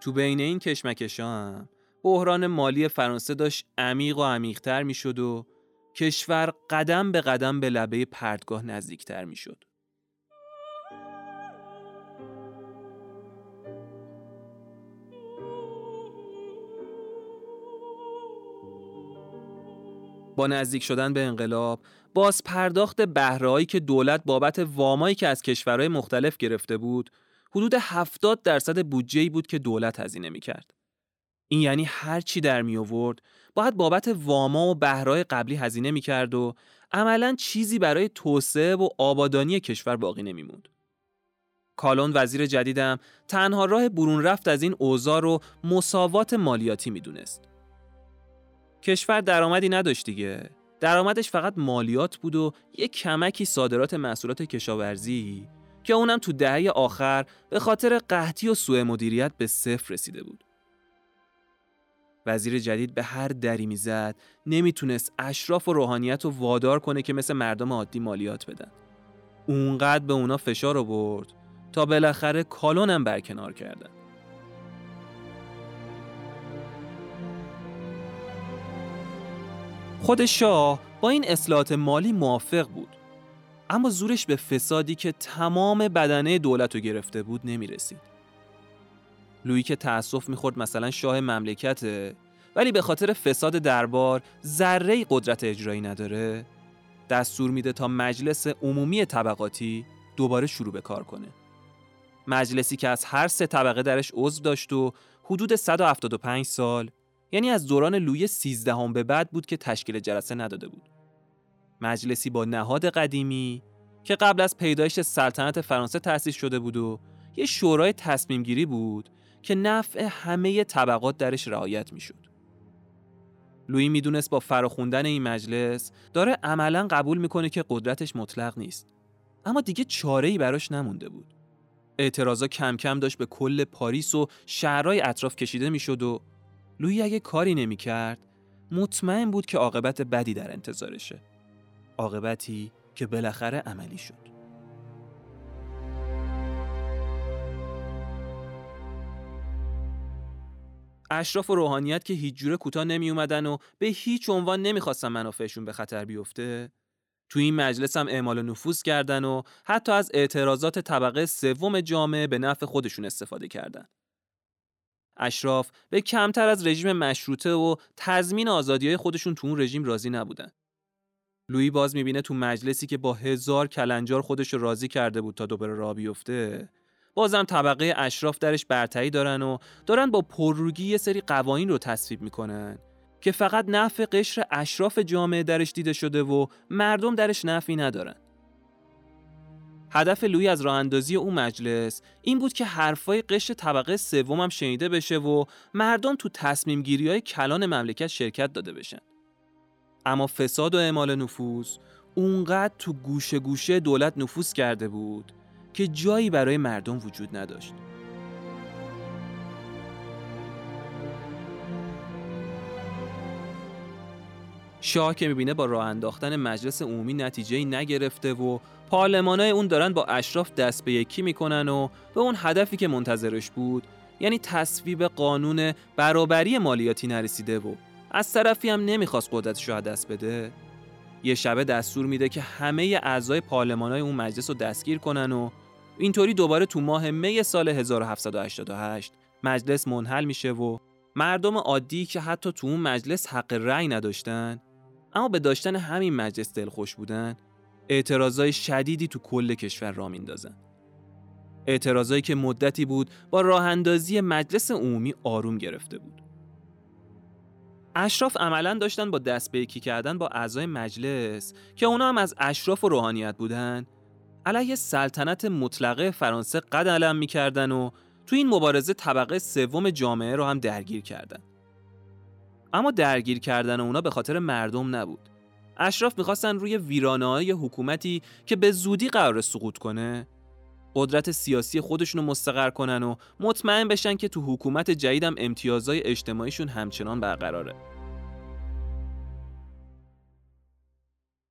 تو بین این کشمکشان بحران مالی فرانسه داشت عمیق و عمیقتر می‌شد و کشور قدم به قدم به لبه پردگاه نزدیکتر می‌شد. با نزدیک شدن به انقلاب باز پرداخت بهرهایی که دولت بابت وامایی که از کشورهای مختلف گرفته بود حدود 70 درصد بودجه بود که دولت هزینه می‌کرد. این یعنی هر چی در می آورد باید بابت واما و بهرهای قبلی هزینه می‌کرد و عملا چیزی برای توسعه و آبادانی کشور باقی نمیموند. کالون وزیر جدیدم تنها راه برون رفت از این اوضاع رو مساوات مالیاتی می‌دونست. کشور درآمدی نداشت دیگه. درآمدش فقط مالیات بود و یک کمکی صادرات محصولات کشاورزی که اونم تو دهه آخر به خاطر قحطی و سوء مدیریت به صفر رسیده بود. وزیر جدید به هر دری می‌زد نمی‌تونست اشراف و روحانیت رو وادار کنه که مثل مردم عادی مالیات بدن. اونقدر به اونا فشار آورد تا بالاخره کالونم برکنار کردن. خود شاه با این اصلاحات مالی موافق بود اما زورش به فسادی که تمام بدنه دولت رو گرفته بود نمی رسید. لویی که تأسف می‌خورد مثلا شاه مملکته ولی به خاطر فساد دربار ذره قدرت اجرایی نداره دستور میده تا مجلس عمومی طبقاتی دوباره شروع به کار کنه. مجلسی که از هر سه طبقه درش عضو داشت و حدود 175 سال یعنی از دوران لوی 13 هم به بعد بود که تشکیل جلسه نداده بود. مجلسی با نهاد قدیمی که قبل از پیدایش سلطنت فرانسه تأسیس شده بود و یه شورای تصمیم گیری بود که نفع همه طبقات درش رعایت می‌شد. لویی می‌دونست با فراخوندن این مجلس داره عملا قبول می‌کنه که قدرتش مطلق نیست. اما دیگه چاره ای براش نمونده بود. اعتراضا کم کم داشت به کل پاریس و شهرهای اطراف کشیده می‌شد و لویی اگه کاری نمی‌کرد مطمئن بود که عاقبت بدی در انتظارشه. عاقبتی که بالاخره عملی شد. اشراف و روحانیت که هیچ جوره کوتاه نمی اومدن و به هیچ عنوان نمی‌خواستن منافعشون به خطر بیفته تو این مجلس هم اعمال نفوذ کردن و حتی از اعتراضات طبقه سوم جامعه به نفع خودشون استفاده کردن. اشراف به کمتر از رژیم مشروطه و تضمین آزادی های خودشون تو اون رژیم راضی نبودن. لویی باز می‌بینه تو مجلسی که با هزار کلنجار خودش راضی کرده بود تا دوباره را بیفته بازم طبقه اشراف درش برتری دارن و دارن با پرروگی یه سری قوانین رو تصویب می‌کنن که فقط نفع قشر اشراف جامعه درش دیده شده و مردم درش نفعی ندارن. هدف لوی از راه اندازی اون مجلس این بود که حرفای قشر طبقه سومم شنیده بشه و مردم تو تصمیم گیری های کلان مملکت شرکت داده بشن. اما فساد و اعمال نفوذ اونقدر تو گوشه گوشه دولت نفوذ کرده بود که جایی برای مردم وجود نداشت. شاه که می‌بینه با راه انداختن مجلس عمومی نتیجه نگرفته و پارلمانای اون دارن با اشراف دست به یکی می‌کنن و به اون هدفی که منتظرش بود یعنی تصویب قانون برابری مالیاتی نرسیده و از طرفی هم نمی‌خواست قدرتش رو دست بده. یه شبه دستور میده که همه اعضای پارلمانای اون مجلس رو دستگیر کنن و اینطوری دوباره تو ماه می سال 1788 مجلس منحل میشه و مردم عادی که حتی تو اون مجلس حق رأی نداشتن اما به داشتن همین مجلس دلخوش بودن اعتراضای شدیدی تو کل کشور را میندازن اعتراضایی که مدتی بود با راه اندازی مجلس عمومی آروم گرفته بود اشراف عملا داشتن با دست به یکی کردن با اعضای مجلس که اونا هم از اشراف و روحانیت بودن علیه سلطنت مطلقه فرانسه قد علم می‌کردن و تو این مبارزه طبقه سوم جامعه رو هم درگیر کردن. اما درگیر کردن اونا به خاطر مردم نبود. اشراف می‌خواستن روی ویرانه های حکومتی که به زودی قرار سقوط کنه قدرت سیاسی خودشونو مستقر کنن و مطمئن بشن که تو حکومت جدیدم امتیازهای اجتماعیشون همچنان برقراره.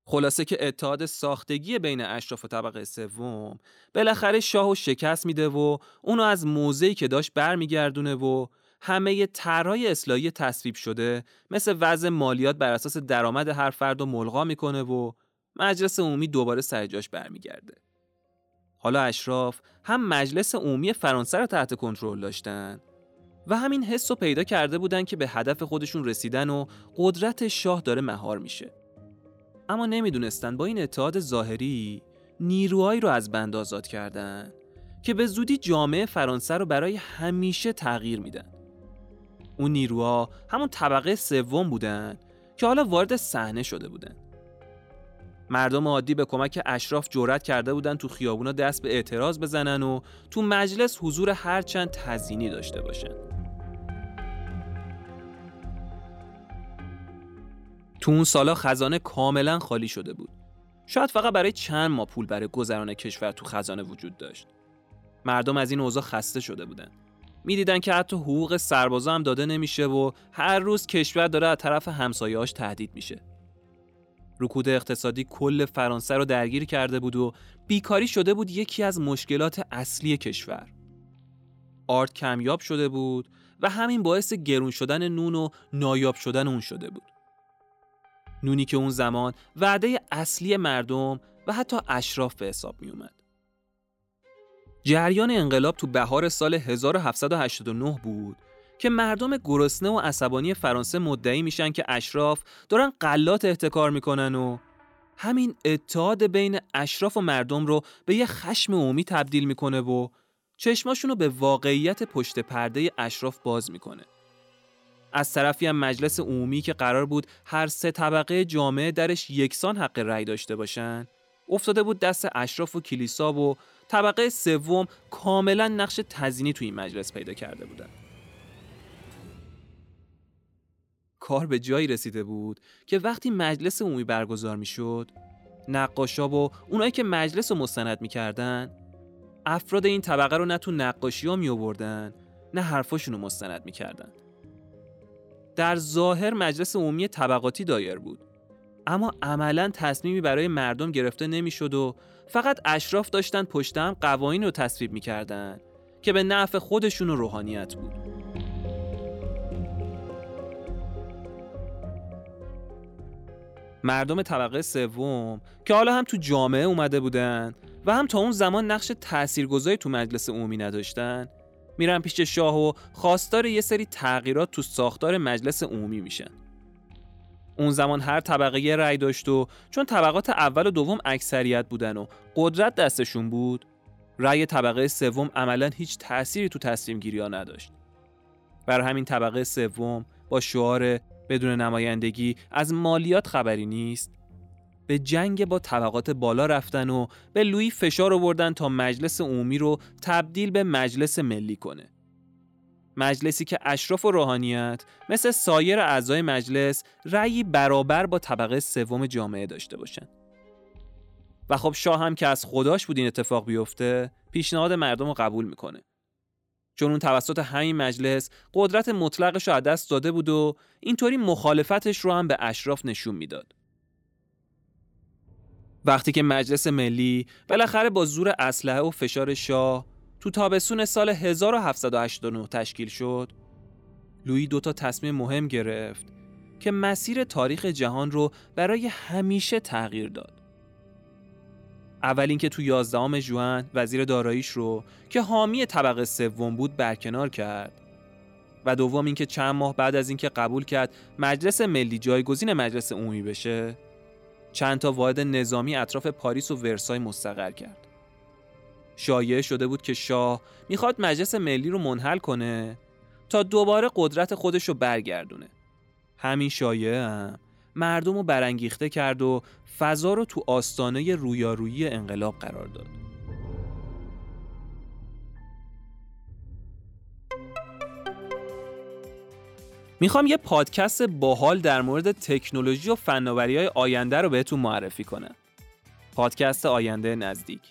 خلاصه که اتحاد ساختگی بین اشراف و طبقه سوم بالاخره شاه و شکست میده و اونو از موضعی که داشت برمیگردونه و همه طرحهای اصلاحی تصویب شده مثل وضع مالیات بر اساس درآمد هر فرد و ملغا می‌کنه و مجلس عمومی دوباره سر جاش برمیگرده. حالا اشراف هم مجلس عمومی فرانسه رو تحت کنترل داشتن و همین حس رو پیدا کرده بودن که به هدف خودشون رسیدن و قدرت شاه داره مهار میشه. اما نمی‌دونستن با این اتحاد ظاهری نیروهایی رو از بند آزاد کردن که به زودی جامعه فرانسه رو برای همیشه تغییر میدن. اون نیروها همون طبقه سوم بودن که حالا وارد صحنه شده بودن. مردم عادی به کمک اشراف جرأت کرده بودن تو خیابونا دست به اعتراض بزنن و تو مجلس حضور هرچند تزیینی داشته باشن. تو اون سالا خزانه کاملا خالی شده بود. شاید فقط برای چند ماه پول برای گذران کشور تو خزانه وجود داشت. مردم از این اوضاع خسته شده بودن. می‌دیدن که حتی حقوق سربازا هم داده نمیشه و هر روز کشور داره از طرف همسایه‌هاش تهدید میشه. رکود اقتصادی کل فرانسه رو درگیر کرده بود و بیکاری شده بود یکی از مشکلات اصلی کشور. آرت کمیاب شده بود و همین باعث گرون شدن نون و نایاب شدن اون شده بود. نونی که اون زمان وعده اصلی مردم و حتی اشراف به حساب می اومد. جریان انقلاب تو بهار سال 1789 بود که مردم گرسنه و عصبانی فرانسه مدعی میشن که اشراف دارن قلات احتکار می‌کنن و همین اتحاد بین اشراف و مردم رو به یه خشم عمومی تبدیل می‌کنه و چشماشون رو به واقعیت پشت پرده اشراف باز می‌کنه. از طرفی هم مجلس عمومی که قرار بود هر سه طبقه جامعه درش یکسان حق رأی داشته باشن افتاده بود دست اشراف و کلیسا و طبقه سوم کاملا نقش تزینی توی این مجلس پیدا کرده بودن. کار به جایی رسیده بود که وقتی مجلس عمومی برگزار می‌شد نقاشا و اونایی که مجلس رو مستند می‌کردن افراد این طبقه رو نه تو نقاشی ها می آوردن نه حرفاشون رو مستند می‌کردن در ظاهر مجلس عمومی طبقاتی دایر بود اما عملا تصمیمی برای مردم گرفته نمی‌شد و فقط اشراف داشتن پشتم قوانین رو تصویب می‌کردن که به نفع خودشون و روحانیت بود. مردم طبقه سوم که حالا هم تو جامعه اومده بودن و هم تا اون زمان نقش تاثیرگذاری تو مجلس عمومی نداشتن میرن پیش شاه و خواستار یه سری تغییرات تو ساختار مجلس عمومی میشن. اون زمان هر طبقه یه رأی داشت و چون طبقات اول و دوم اکثریت بودن و قدرت دستشون بود رأی طبقه سوم عملا هیچ تأثیری تو تصمیم گیری ها نداشت بر همین طبقه سوم با شعار بدون نمایندگی از مالیات خبری نیست به جنگ با طبقات بالا رفتن و به لوی فشار آوردن تا مجلس عمومی رو تبدیل به مجلس ملی کنه. مجلسی که اشراف و روحانیت مثل سایر اعضای مجلس رأیی برابر با طبقه سوم جامعه داشته باشن. و خب شاه هم که از خداش بود این اتفاق بیفته پیشنهاد مردم رو قبول می‌کنه. چون اون توسط همین مجلس قدرت مطلقش رو از دست داده بود و اینطوری مخالفتش رو هم به اشراف نشون می‌داد. وقتی که مجلس ملی بالاخره با زور اسلحه و فشار شاه تو تابستون سال 1789 تشکیل شد لویی دوتا تصمیم مهم گرفت که مسیر تاریخ جهان رو برای همیشه تغییر داد اول اینکه تو 11 ژوئن وزیر داراییش رو که حامی طبقه سوم بود برکنار کرد و دوم اینکه چند ماه بعد از اینکه قبول کرد مجلس ملی جایگزین مجلس عمومی بشه چند تا واحد نظامی اطراف پاریس و ورسای مستقر کرد. شایعه شده بود که شاه می‌خواد مجلس ملی رو منحل کنه تا دوباره قدرت خودش رو برگردونه. همین شایعه هم مردم رو برانگیخته کرد و فضا رو تو آستانه رویارویی انقلاب قرار داد. می‌خوام یه پادکست باحال در مورد تکنولوژی و فناوری های آینده رو بهتون معرفی کنم. پادکست آینده نزدیک.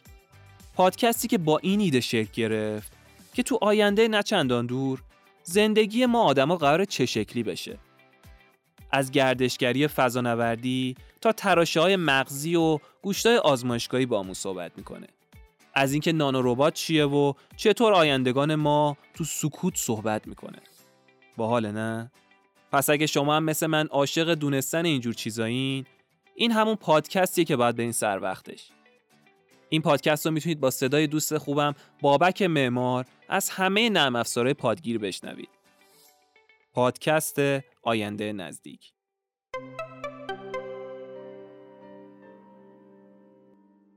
پادکستی که با این ایده شکل گرفت که تو آینده نچندان دور زندگی ما آدما قرار چه شکلی بشه. از گردشگری فضانوردی تا تراشه های مغزی و گوشتای آزمایشگاهی با همون صحبت می‌کنه. از اینکه نانو ربات چیه و چطور آیندگان ما تو سکوت صحبت می‌کنه. باحاله نه؟ پس اگه شما هم مثل من عاشق دونستن اینجور چیزایین این همون پادکستیه که باید به این سر وقتش این پادکست رو می‌تونید با صدای دوست خوبم بابک معمار از همه نرم افزارهای پادگیر بشنوید پادکست آینده نزدیک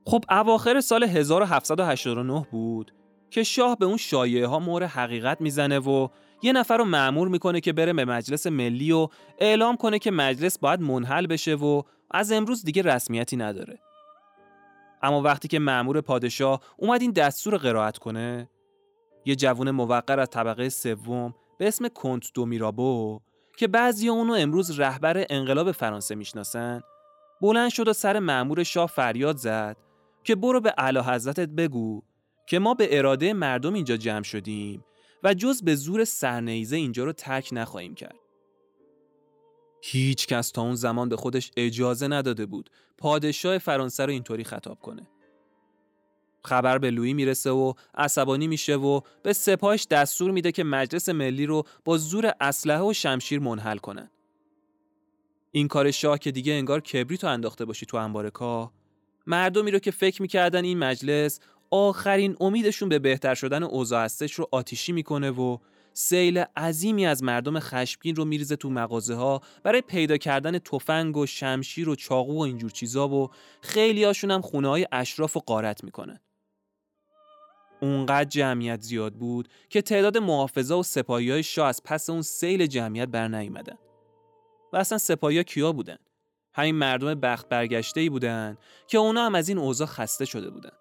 خب اواخر سال 1789 بود که شاه به اون شایعه ها مور حقیقت می‌زنه و یه نفر رو معمور می‌کنه که بره به مجلس ملی و اعلام کنه که مجلس باید منحل بشه و از امروز دیگه رسمیتی نداره. اما وقتی که معمور پادشاه اومد این دستور قرائت کنه یه جوون موقر از طبقه سوم به اسم کنت دو میرابو که بعضی اونو امروز رهبر انقلاب فرانسه می‌شناسن بلند شد و سر معمور شاه فریاد زد که برو به اعلی حضرتت بگو که ما به اراده مردم اینجا جمع شدیم و جز به زور سرنیزه اینجا رو ترک نخواهیم کرد. هیچ کس تا اون زمان به خودش اجازه نداده بود پادشاه فرانسه رو اینطوری خطاب کنه. خبر به لویی می‌رسه و عصبانی میشه و به سپاهش دستور میده که مجلس ملی رو با زور اسلحه و شمشیر منحل کنن. این کار شاه که دیگه انگار کبریت رو انداخته باشی تو انبار کاه مردمی رو که فکر می‌کردن این مجلس آخرین امیدشون به بهتر شدن اوضاع هستش رو آتیشی می‌کنه و سیل عظیمی از مردم خشمگین رو میریزه تو مغازه ها برای پیدا کردن تفنگ و شمشیر و چاقو و اینجور چیزا و خیلی هاشون هم خونه های اشراف و قارت می‌کنن. اونقدر جمعیت زیاد بود که تعداد محافظا و سپاهی های شاه از پس اون سیل جمعیت بر نیومدن. و اصلا سپاهی ها کیا بودن؟ همین مردم بخت برگشته ای بودن که اونا هم از این اوضاع خسته شده بودن.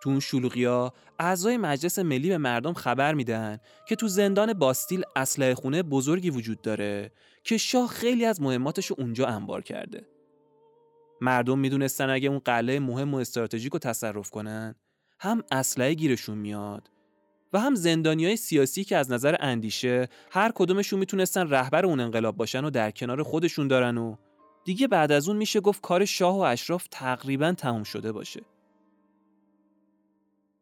تو اون شلوغیا اعضای مجلس ملی به مردم خبر میدن که تو زندان باستیل اسلحه خونه بزرگی وجود داره که شاه خیلی از مهماتش اونجا انبار کرده. مردم می‌دونستن اگه اون قلعه مهم و استراتژیک رو تصرف کنن هم اسلحه گیرشون میاد و هم زندانی های سیاسی که از نظر اندیشه هر کدومشون می‌تونستن رهبر اون انقلاب باشن و در کنار خودشون دارن و دیگه بعد از اون میشه گفت کار شاه و اشراف تقریبا تموم شده باشه.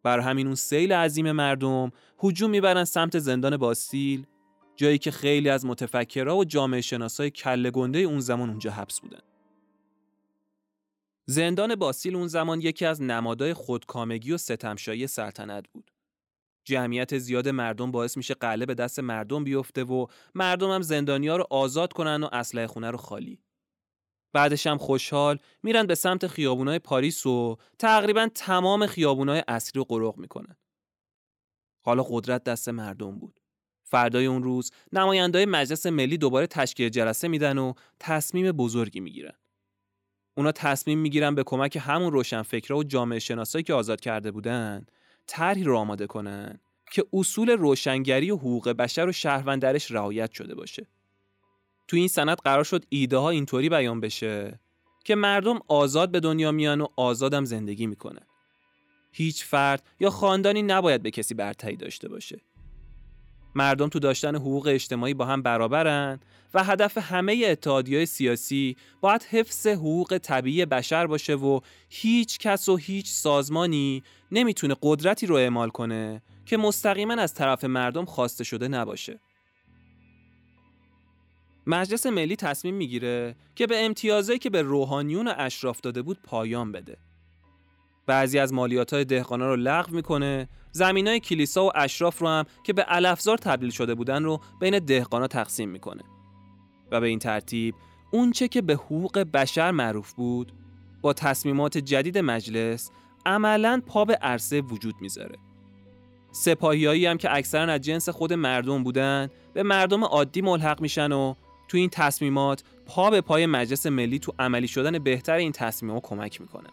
بر همین اون سیل عظیم مردم هجوم می‌برن سمت زندان باستیل جایی که خیلی از متفکرها و جامعه شناسای کله گنده اون زمان اونجا حبس بودن. زندان باستیل اون زمان یکی از نمادهای خودکامگی و ستمشایی سلطنت بود. جمعیت زیاد مردم باعث میشه قله به دست مردم بیفته و مردم هم زندانیا رو آزاد کنن و اسلحه خونه رو خالی. بعدش هم خوشحال میرن به سمت خیابونای پاریس و تقریبا تمام خیابونای اصلی رو قرق می‌کنن. حالا قدرت دست مردم بود. فردای اون روز نمایندای مجلس ملی دوباره تشکیل جلسه میدن و تصمیم بزرگی می‌گیرن. اونا تصمیم می‌گیرن به کمک همون روشنفکرها و جامعه شناسایی که آزاد کرده بودن طرحی رو آماده کنن که اصول روشنگری و حقوق بشر و شهروند درش رعایت شده باشه. تو این سند قرار شد ایده ها اینطوری بیان بشه که مردم آزاد به دنیا میان و آزادم زندگی می‌کنن. هیچ فرد یا خاندانی نباید به کسی برتری داشته باشه. مردم تو داشتن حقوق اجتماعی با هم برابرن و هدف همه اتحادیه سیاسی باید حفظ حقوق طبیعی بشر باشه و هیچ کس و هیچ سازمانی نمی‌تونه قدرتی رو اعمال کنه که مستقیما از طرف مردم خواسته شده نباشه. مجلس ملی تصمیم می‌گیره که به امتیازهایی که به روحانیون و اشراف داده بود پایان بده. بعضی از مالیات های دهقانا رو لغو می‌کنه، زمین های کلیسا و اشراف رو هم که به علفزار تبدیل شده بودن رو بین دهقانا تقسیم می‌کنه. و به این ترتیب اونچه که به حقوق بشر معروف بود با تصمیمات جدید مجلس عملا پا به عرصه وجود می‌ذاره. سپاهیایی هم که اکثرا از جنس خود مردم بودن به مردم عادی ملحق میشن و تو این تصمیمات پا به پای مجلس ملی تو عملی شدن بهتر این تصمیمات کمک می‌کنه.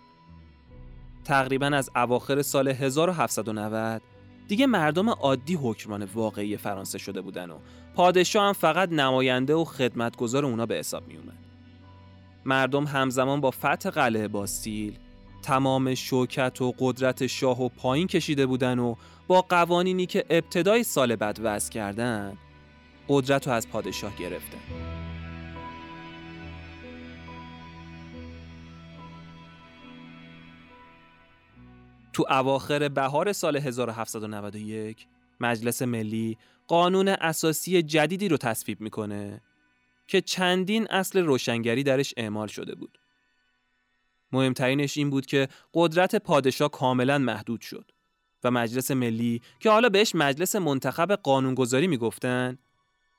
تقریبا از اواخر سال 1790 دیگه مردم عادی حکمران واقعی فرانسه شده بودن و پادشاه هم فقط نماینده و خدمتگزار اونا به حساب می اومد. مردم همزمان با فتح قلعه باستیل تمام شوکت و قدرت شاه و پایین کشیده بودن و با قوانینی که ابتدای سال بعد وضع کردن قدرت رو از پادشاه گرفته. تو اواخر بهار سال 1791 مجلس ملی قانون اساسی جدیدی رو تصویب می‌کنه که چندین اصل روشنگری درش اعمال شده بود. مهمترینش این بود که قدرت پادشاه کاملا محدود شد و مجلس ملی که حالا بهش مجلس منتخب قانونگذاری می‌گفتن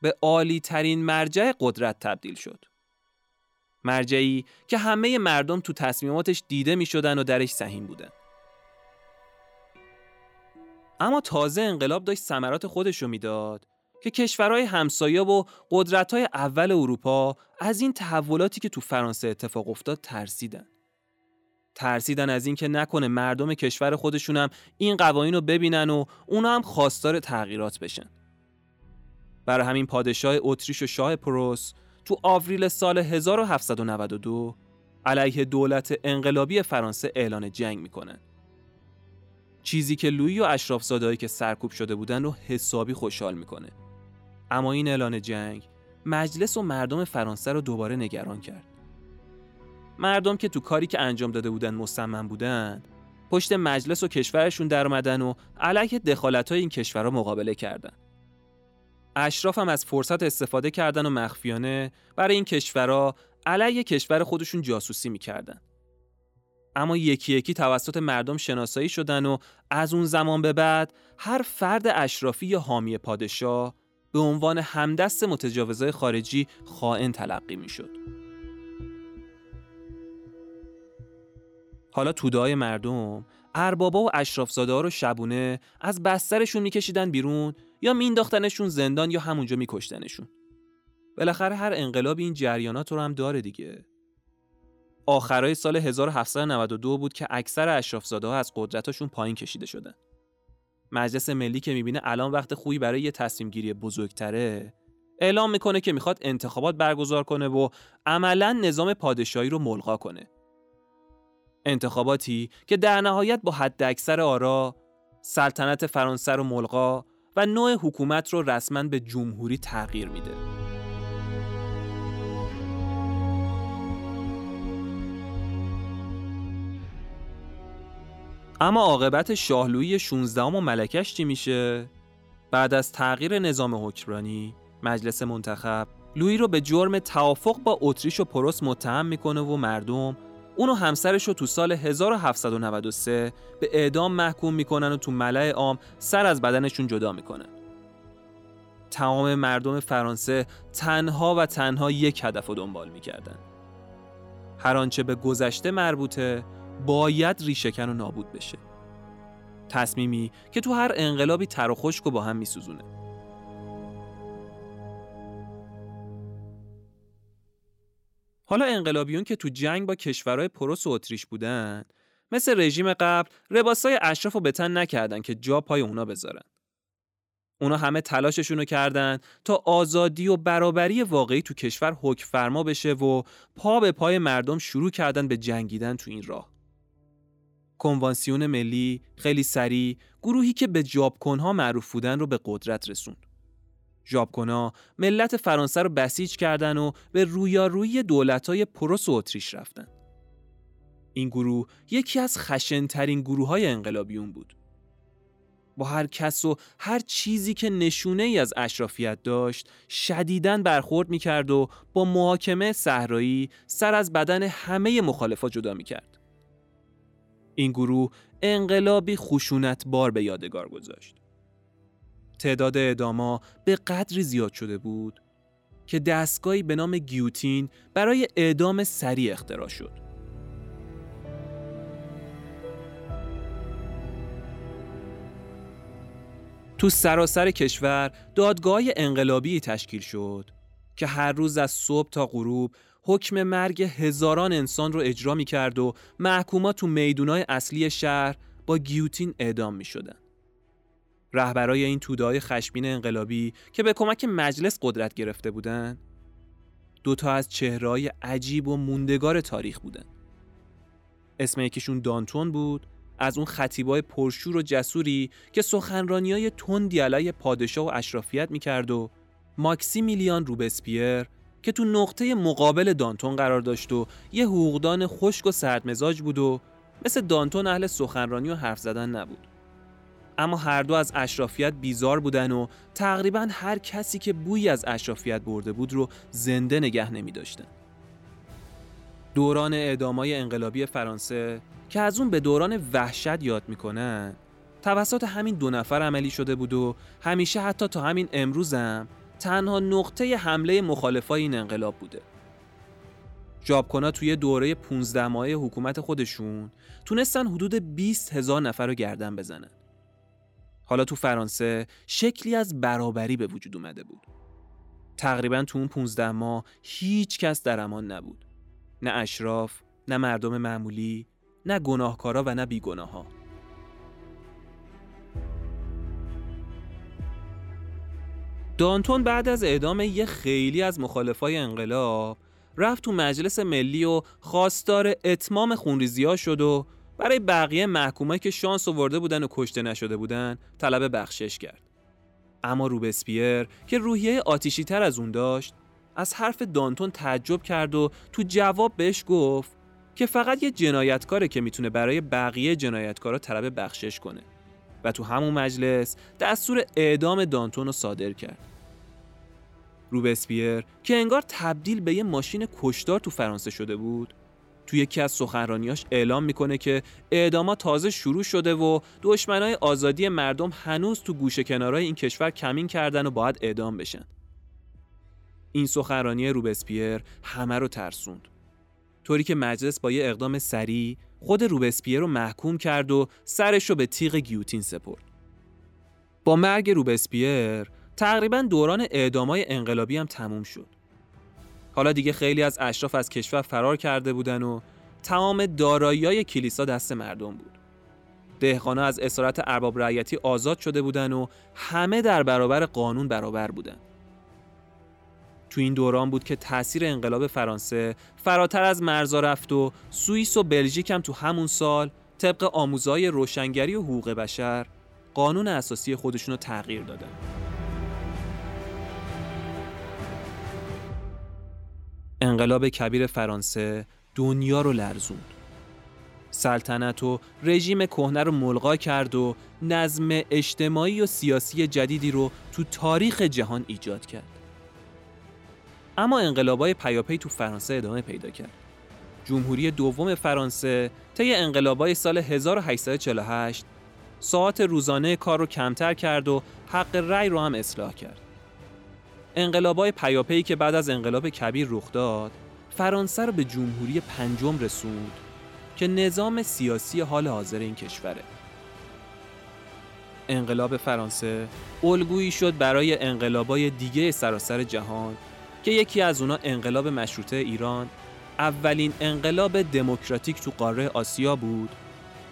به عالی ترین مرجع قدرت تبدیل شد. مرجعی که همه مردم تو تصمیماتش دیده می شدن و درش سهیم بودن. اما تازه انقلاب داشت ثمرات خودش رو می‌داد که کشورهای همسایه و قدرت‌های اول اروپا از این تحولاتی که تو فرانسه اتفاق افتاد ترسیدن. ترسیدن از اینکه نکنه مردم کشور خودشون این قوانین رو ببینن و اونا هم خواستار تغییرات بشن. برای همین پادشاه اتریش و شاه پروس تو آوریل سال 1792 علیه دولت انقلابی فرانسه اعلان جنگ می‌کنن. چیزی که لویی و اشرافزادهایی که سرکوب شده بودن رو حسابی خوشحال می‌کنه. اما این اعلان جنگ مجلس و مردم فرانسه رو دوباره نگران کرد. مردم که تو کاری که انجام داده بودن مصمم بودن پشت مجلس و کشورشون در اومدن و علیه دخالت های این کشورها مقابله کردن. اشراف هم از فرصت استفاده کردن و مخفیانه برای این کشورها علیه کشور خودشون جاسوسی می‌کردن. اما یکی یکی توسط مردم شناسایی شدن و از اون زمان به بعد هر فرد اشرافی یا حامی پادشاه به عنوان همدست متجاوزای خارجی خائن تلقی می‌شد. حالا توده مردم اربابا و اشرافزاده ها رو شبونه از بسترشون میکشیدن بیرون یا مینداختنشون زندان یا همونجا میکشتنشون. بالاخره هر انقلاب این جریانات رو هم داره دیگه. آخرای سال 1792 بود که اکثر اشرافزاده ها از قدرتاشون پایین کشیده شدن. مجلس ملی که می‌بینه الان وقت خوبی برای یه تصمیم گیری بزرگتره اعلام می‌کنه که می‌خواد انتخابات برگزار کنه و عملا نظام پادشاهی رو ملغا کنه. انتخاباتی که در نهایت با حد اکثر آرا سلطنت فرانسه رو ملغا و نوع حکومت رو رسما به جمهوری تغییر میده. اما عاقبت شاهلویی 16 و ملکش چی میشه؟ بعد از تغییر نظام حکمرانی، مجلس منتخب لویی رو به جرم توافق با اتریش و پروس متهم می‌کنه و مردم اونو همسرش رو تو سال 1793 به اعدام محکوم می‌کنن و تو ملع عام سر از بدنشون جدا می‌کنن. تمام مردم فرانسه تنها و تنها یک هدف رو دنبال می‌کردن. هر آنچه به گذشته مربوطه باید ریشهکن و نابود بشه. تصمیمی که تو هر انقلابی تر و خشک و با هم میسوزونه. حالا انقلابیون که تو جنگ با کشورهای پروس و اتریش بودن مثل رژیم قبل رباسای اشراف رو به تن نکردن که جا پای اونا بذارن. اونا همه تلاششون رو کردن تا آزادی و برابری واقعی تو کشور حکم فرما بشه و پا به پای مردم شروع کردن به جنگیدن تو این راه. کنوانسیون ملی خیلی سریع گروهی که به جابکنها معروف بودن رو به قدرت رسوند. ژاپکنا ملت فرانسه رو بسیج کردن و به رویارویی دولت‌های پروس و اتریش رفتن. این گروه یکی از خشنترین گروه های انقلابیون بود. با هر کس و هر چیزی که نشونه ای از اشرافیت داشت شدیداً برخورد می‌کرد و با محاکمه صحرایی سر از بدن همه مخالفا جدا می‌کرد. این گروه انقلابی خشونت بار به یادگار گذاشت. تعداد اعداما به قدری زیاد شده بود که دستگاهی به نام گیوتین برای اعدام سریع اختراع شد. تو سراسر کشور دادگاه انقلابی تشکیل شد که هر روز از صبح تا غروب حکم مرگ هزاران انسان رو اجرا می کرد و محکومات تو میدونای اصلی شهر با گیوتین اعدام می شدن. رهبرای این توده‌های خشمین انقلابی که به کمک مجلس قدرت گرفته بودند دوتا از چهرهای عجیب و موندگار تاریخ بودن. اسم یکیشون دانتون بود از اون خطیبای پرشور و جسوری که سخنرانی های تندی علیه پادشاه و اشرافیت می‌کرد و ماکسیمیلیان روبسپیر که تو نقطه مقابل دانتون قرار داشت و یه حقوقدان خشک و سردمزاج بود و مثل دانتون اهل سخنرانی و حرف زدن نبود. اما هر دو از اشرافیت بیزار بودن و تقریبا هر کسی که بویی از اشرافیت برده بود رو زنده نگه نمی داشتن. دوران اعدامای انقلابی فرانسه که از اون به دوران وحشت یاد می‌کنن توسط همین دو نفر عملی شده بود و همیشه حتی تا همین امروزم تنها نقطه حمله مخالفای این انقلاب بوده. جابکنا توی دوره 15 ماهه حکومت خودشون تونستن حدود 20 هزار نفر رو گردن بزنن. حالا تو فرانسه شکلی از برابری به وجود اومده بود. تقریبا تو اون 15 ماه هیچ کس در امان نبود. نه اشراف، نه مردم معمولی، نه گناهکارا و نه بیگناها. دانتون بعد از اعدام یه خیلی از مخالفای انقلاب رفت تو مجلس ملی و خواستار اتمام خونریزی ها شد و برای بقیه محکومه که شانس آورده بودن و کشته نشده بودن طلب بخشش کرد. اما روبسپیر که روحیه آتیشی تر از اون داشت از حرف دانتون تعجب کرد و تو جواب بهش گفت که فقط یه جنایتکاره که می‌تونه برای بقیه جنایتکارا طلب بخشش کنه و تو همون مجلس دستور اعدام دانتون رو صادر کرد. روبسپیر که انگار تبدیل به یه ماشین کشدار تو فرانسه شده بود توی یکی از سخنرانیاش اعلام می‌کنه که اعداما تازه شروع شده و دشمنای آزادی مردم هنوز تو گوشه کنارای این کشور کمین کردن و باید اعدام بشن. این سخنرانی روبسپیر همه رو ترسوند. طوری که مجلس با یه اقدام سریع خود روبسپیر رو محکوم کرد و سرش رو به تیغ گیوتین سپرد. با مرگ روبسپیر تقریبا دوران اعدامای انقلابی هم تموم شد. حالا دیگه خیلی از اشراف از کشور فرار کرده بودن و تمام دارایی‌های کلیسا دست مردم بود. دهقانا از اسارت ارباب رعیتی آزاد شده بودن و همه در برابر قانون برابر بودن. تو این دوران بود که تاثیر انقلاب فرانسه فراتر از مرزا رفت و سوئیس و بلژیک هم تو همون سال طبق آموزهای روشنگری و حقوق بشر قانون اساسی خودشون رو تغییر دادن. انقلاب کبیر فرانسه دنیا رو لرزوند. سلطنت و رژیم کهنه رو ملغا کرد و نظم اجتماعی و سیاسی جدیدی رو تو تاریخ جهان ایجاد کرد. اما انقلابای پیاپی تو فرانسه ادامه پیدا کرد. جمهوری دوم فرانسه طی انقلابای سال 1848 ساعت روزانه کار رو کمتر کرد و حق رأی رو هم اصلاح کرد. انقلابای پیاپی که بعد از انقلاب کبیر رخ داد، فرانسه رو به جمهوری پنجم رسوند که نظام سیاسی حال حاضر این کشوره. انقلاب فرانسه الگویی شد برای انقلابای دیگه سراسر جهان که یکی از اونا انقلاب مشروطه ایران اولین انقلاب دموکراتیک تو قاره آسیا بود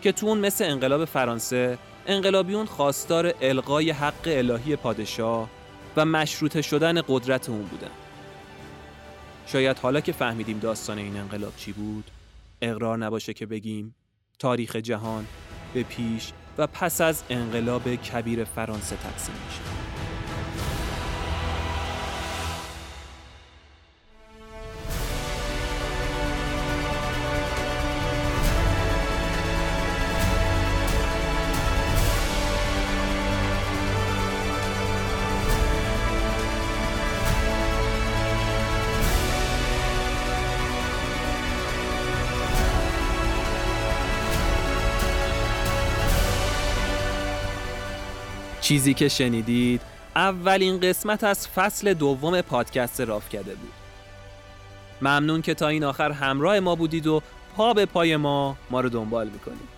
که تو اون مثل انقلاب فرانسه انقلابیون خواستار القای حق الهی پادشاه و مشروطه شدن قدرت اون بودن شاید حالا که فهمیدیم داستان این انقلاب چی بود اقرار نباشه که بگیم تاریخ جهان به پیش و پس از انقلاب کبیر فرانسه تقسیم میشه. چیزی که شنیدید اولین قسمت از فصل دوم پادکست راف کرده بود. ممنون که تا این آخر همراه ما بودید و پا به پای ما ما رو دنبال می‌کنید.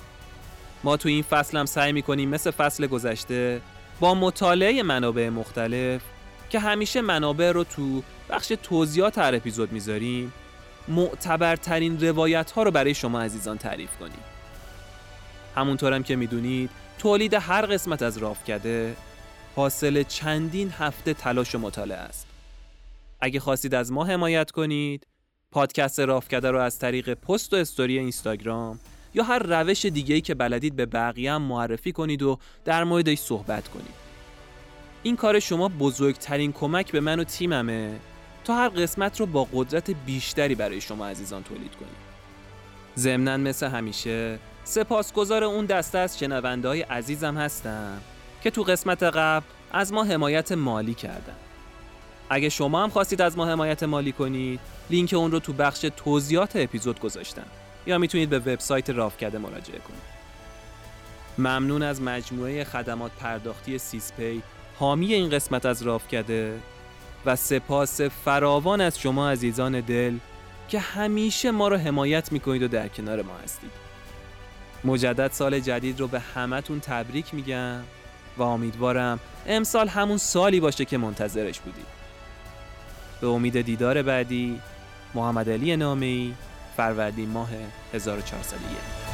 ما تو این فصل هم سعی می‌کنیم مثل فصل گذشته با مطالعه منابع مختلف که همیشه منابع رو تو بخش توضیحات هر اپیزود می‌ذاریم معتبرترین روایت ها رو برای شما عزیزان تعریف کنیم. همونطورم که می‌دونید تولید هر قسمت از رافکده حاصل چندین هفته تلاش و مطالعه است. اگه خواستید از ما حمایت کنید، پادکست رافکده رو از طریق پست و استوری اینستاگرام یا هر روش دیگه‌ای که بلدید به بقیه هم معرفی کنید و در موردش صحبت کنید. این کار شما بزرگترین کمک به من و تیممه تا هر قسمت رو با قدرت بیشتری برای شما عزیزان تولید کنید. ضمناً مثل همیشه سپاسگزار اون دسته از شنونده های عزیزم هستم که تو قسمت قبل از ما حمایت مالی کردن. اگه شما هم خواستید از ما حمایت مالی کنید لینک اون رو تو بخش توضیحات اپیزود گذاشتم. یا می‌تونید به وبسایت رافکده مراجعه کنید. ممنون از مجموعه خدمات پرداختی سیسپی حامی این قسمت از رافکده و سپاس فراوان از شما عزیزان دل که همیشه ما رو حمایت می‌کنید و در کنار ما هستید. مجدد سال جدید رو به همتون تبریک میگم و امیدوارم امسال همون سالی باشه که منتظرش بودید. به امید دیدار بعدی محمد علی نامی فروردین ماه 1401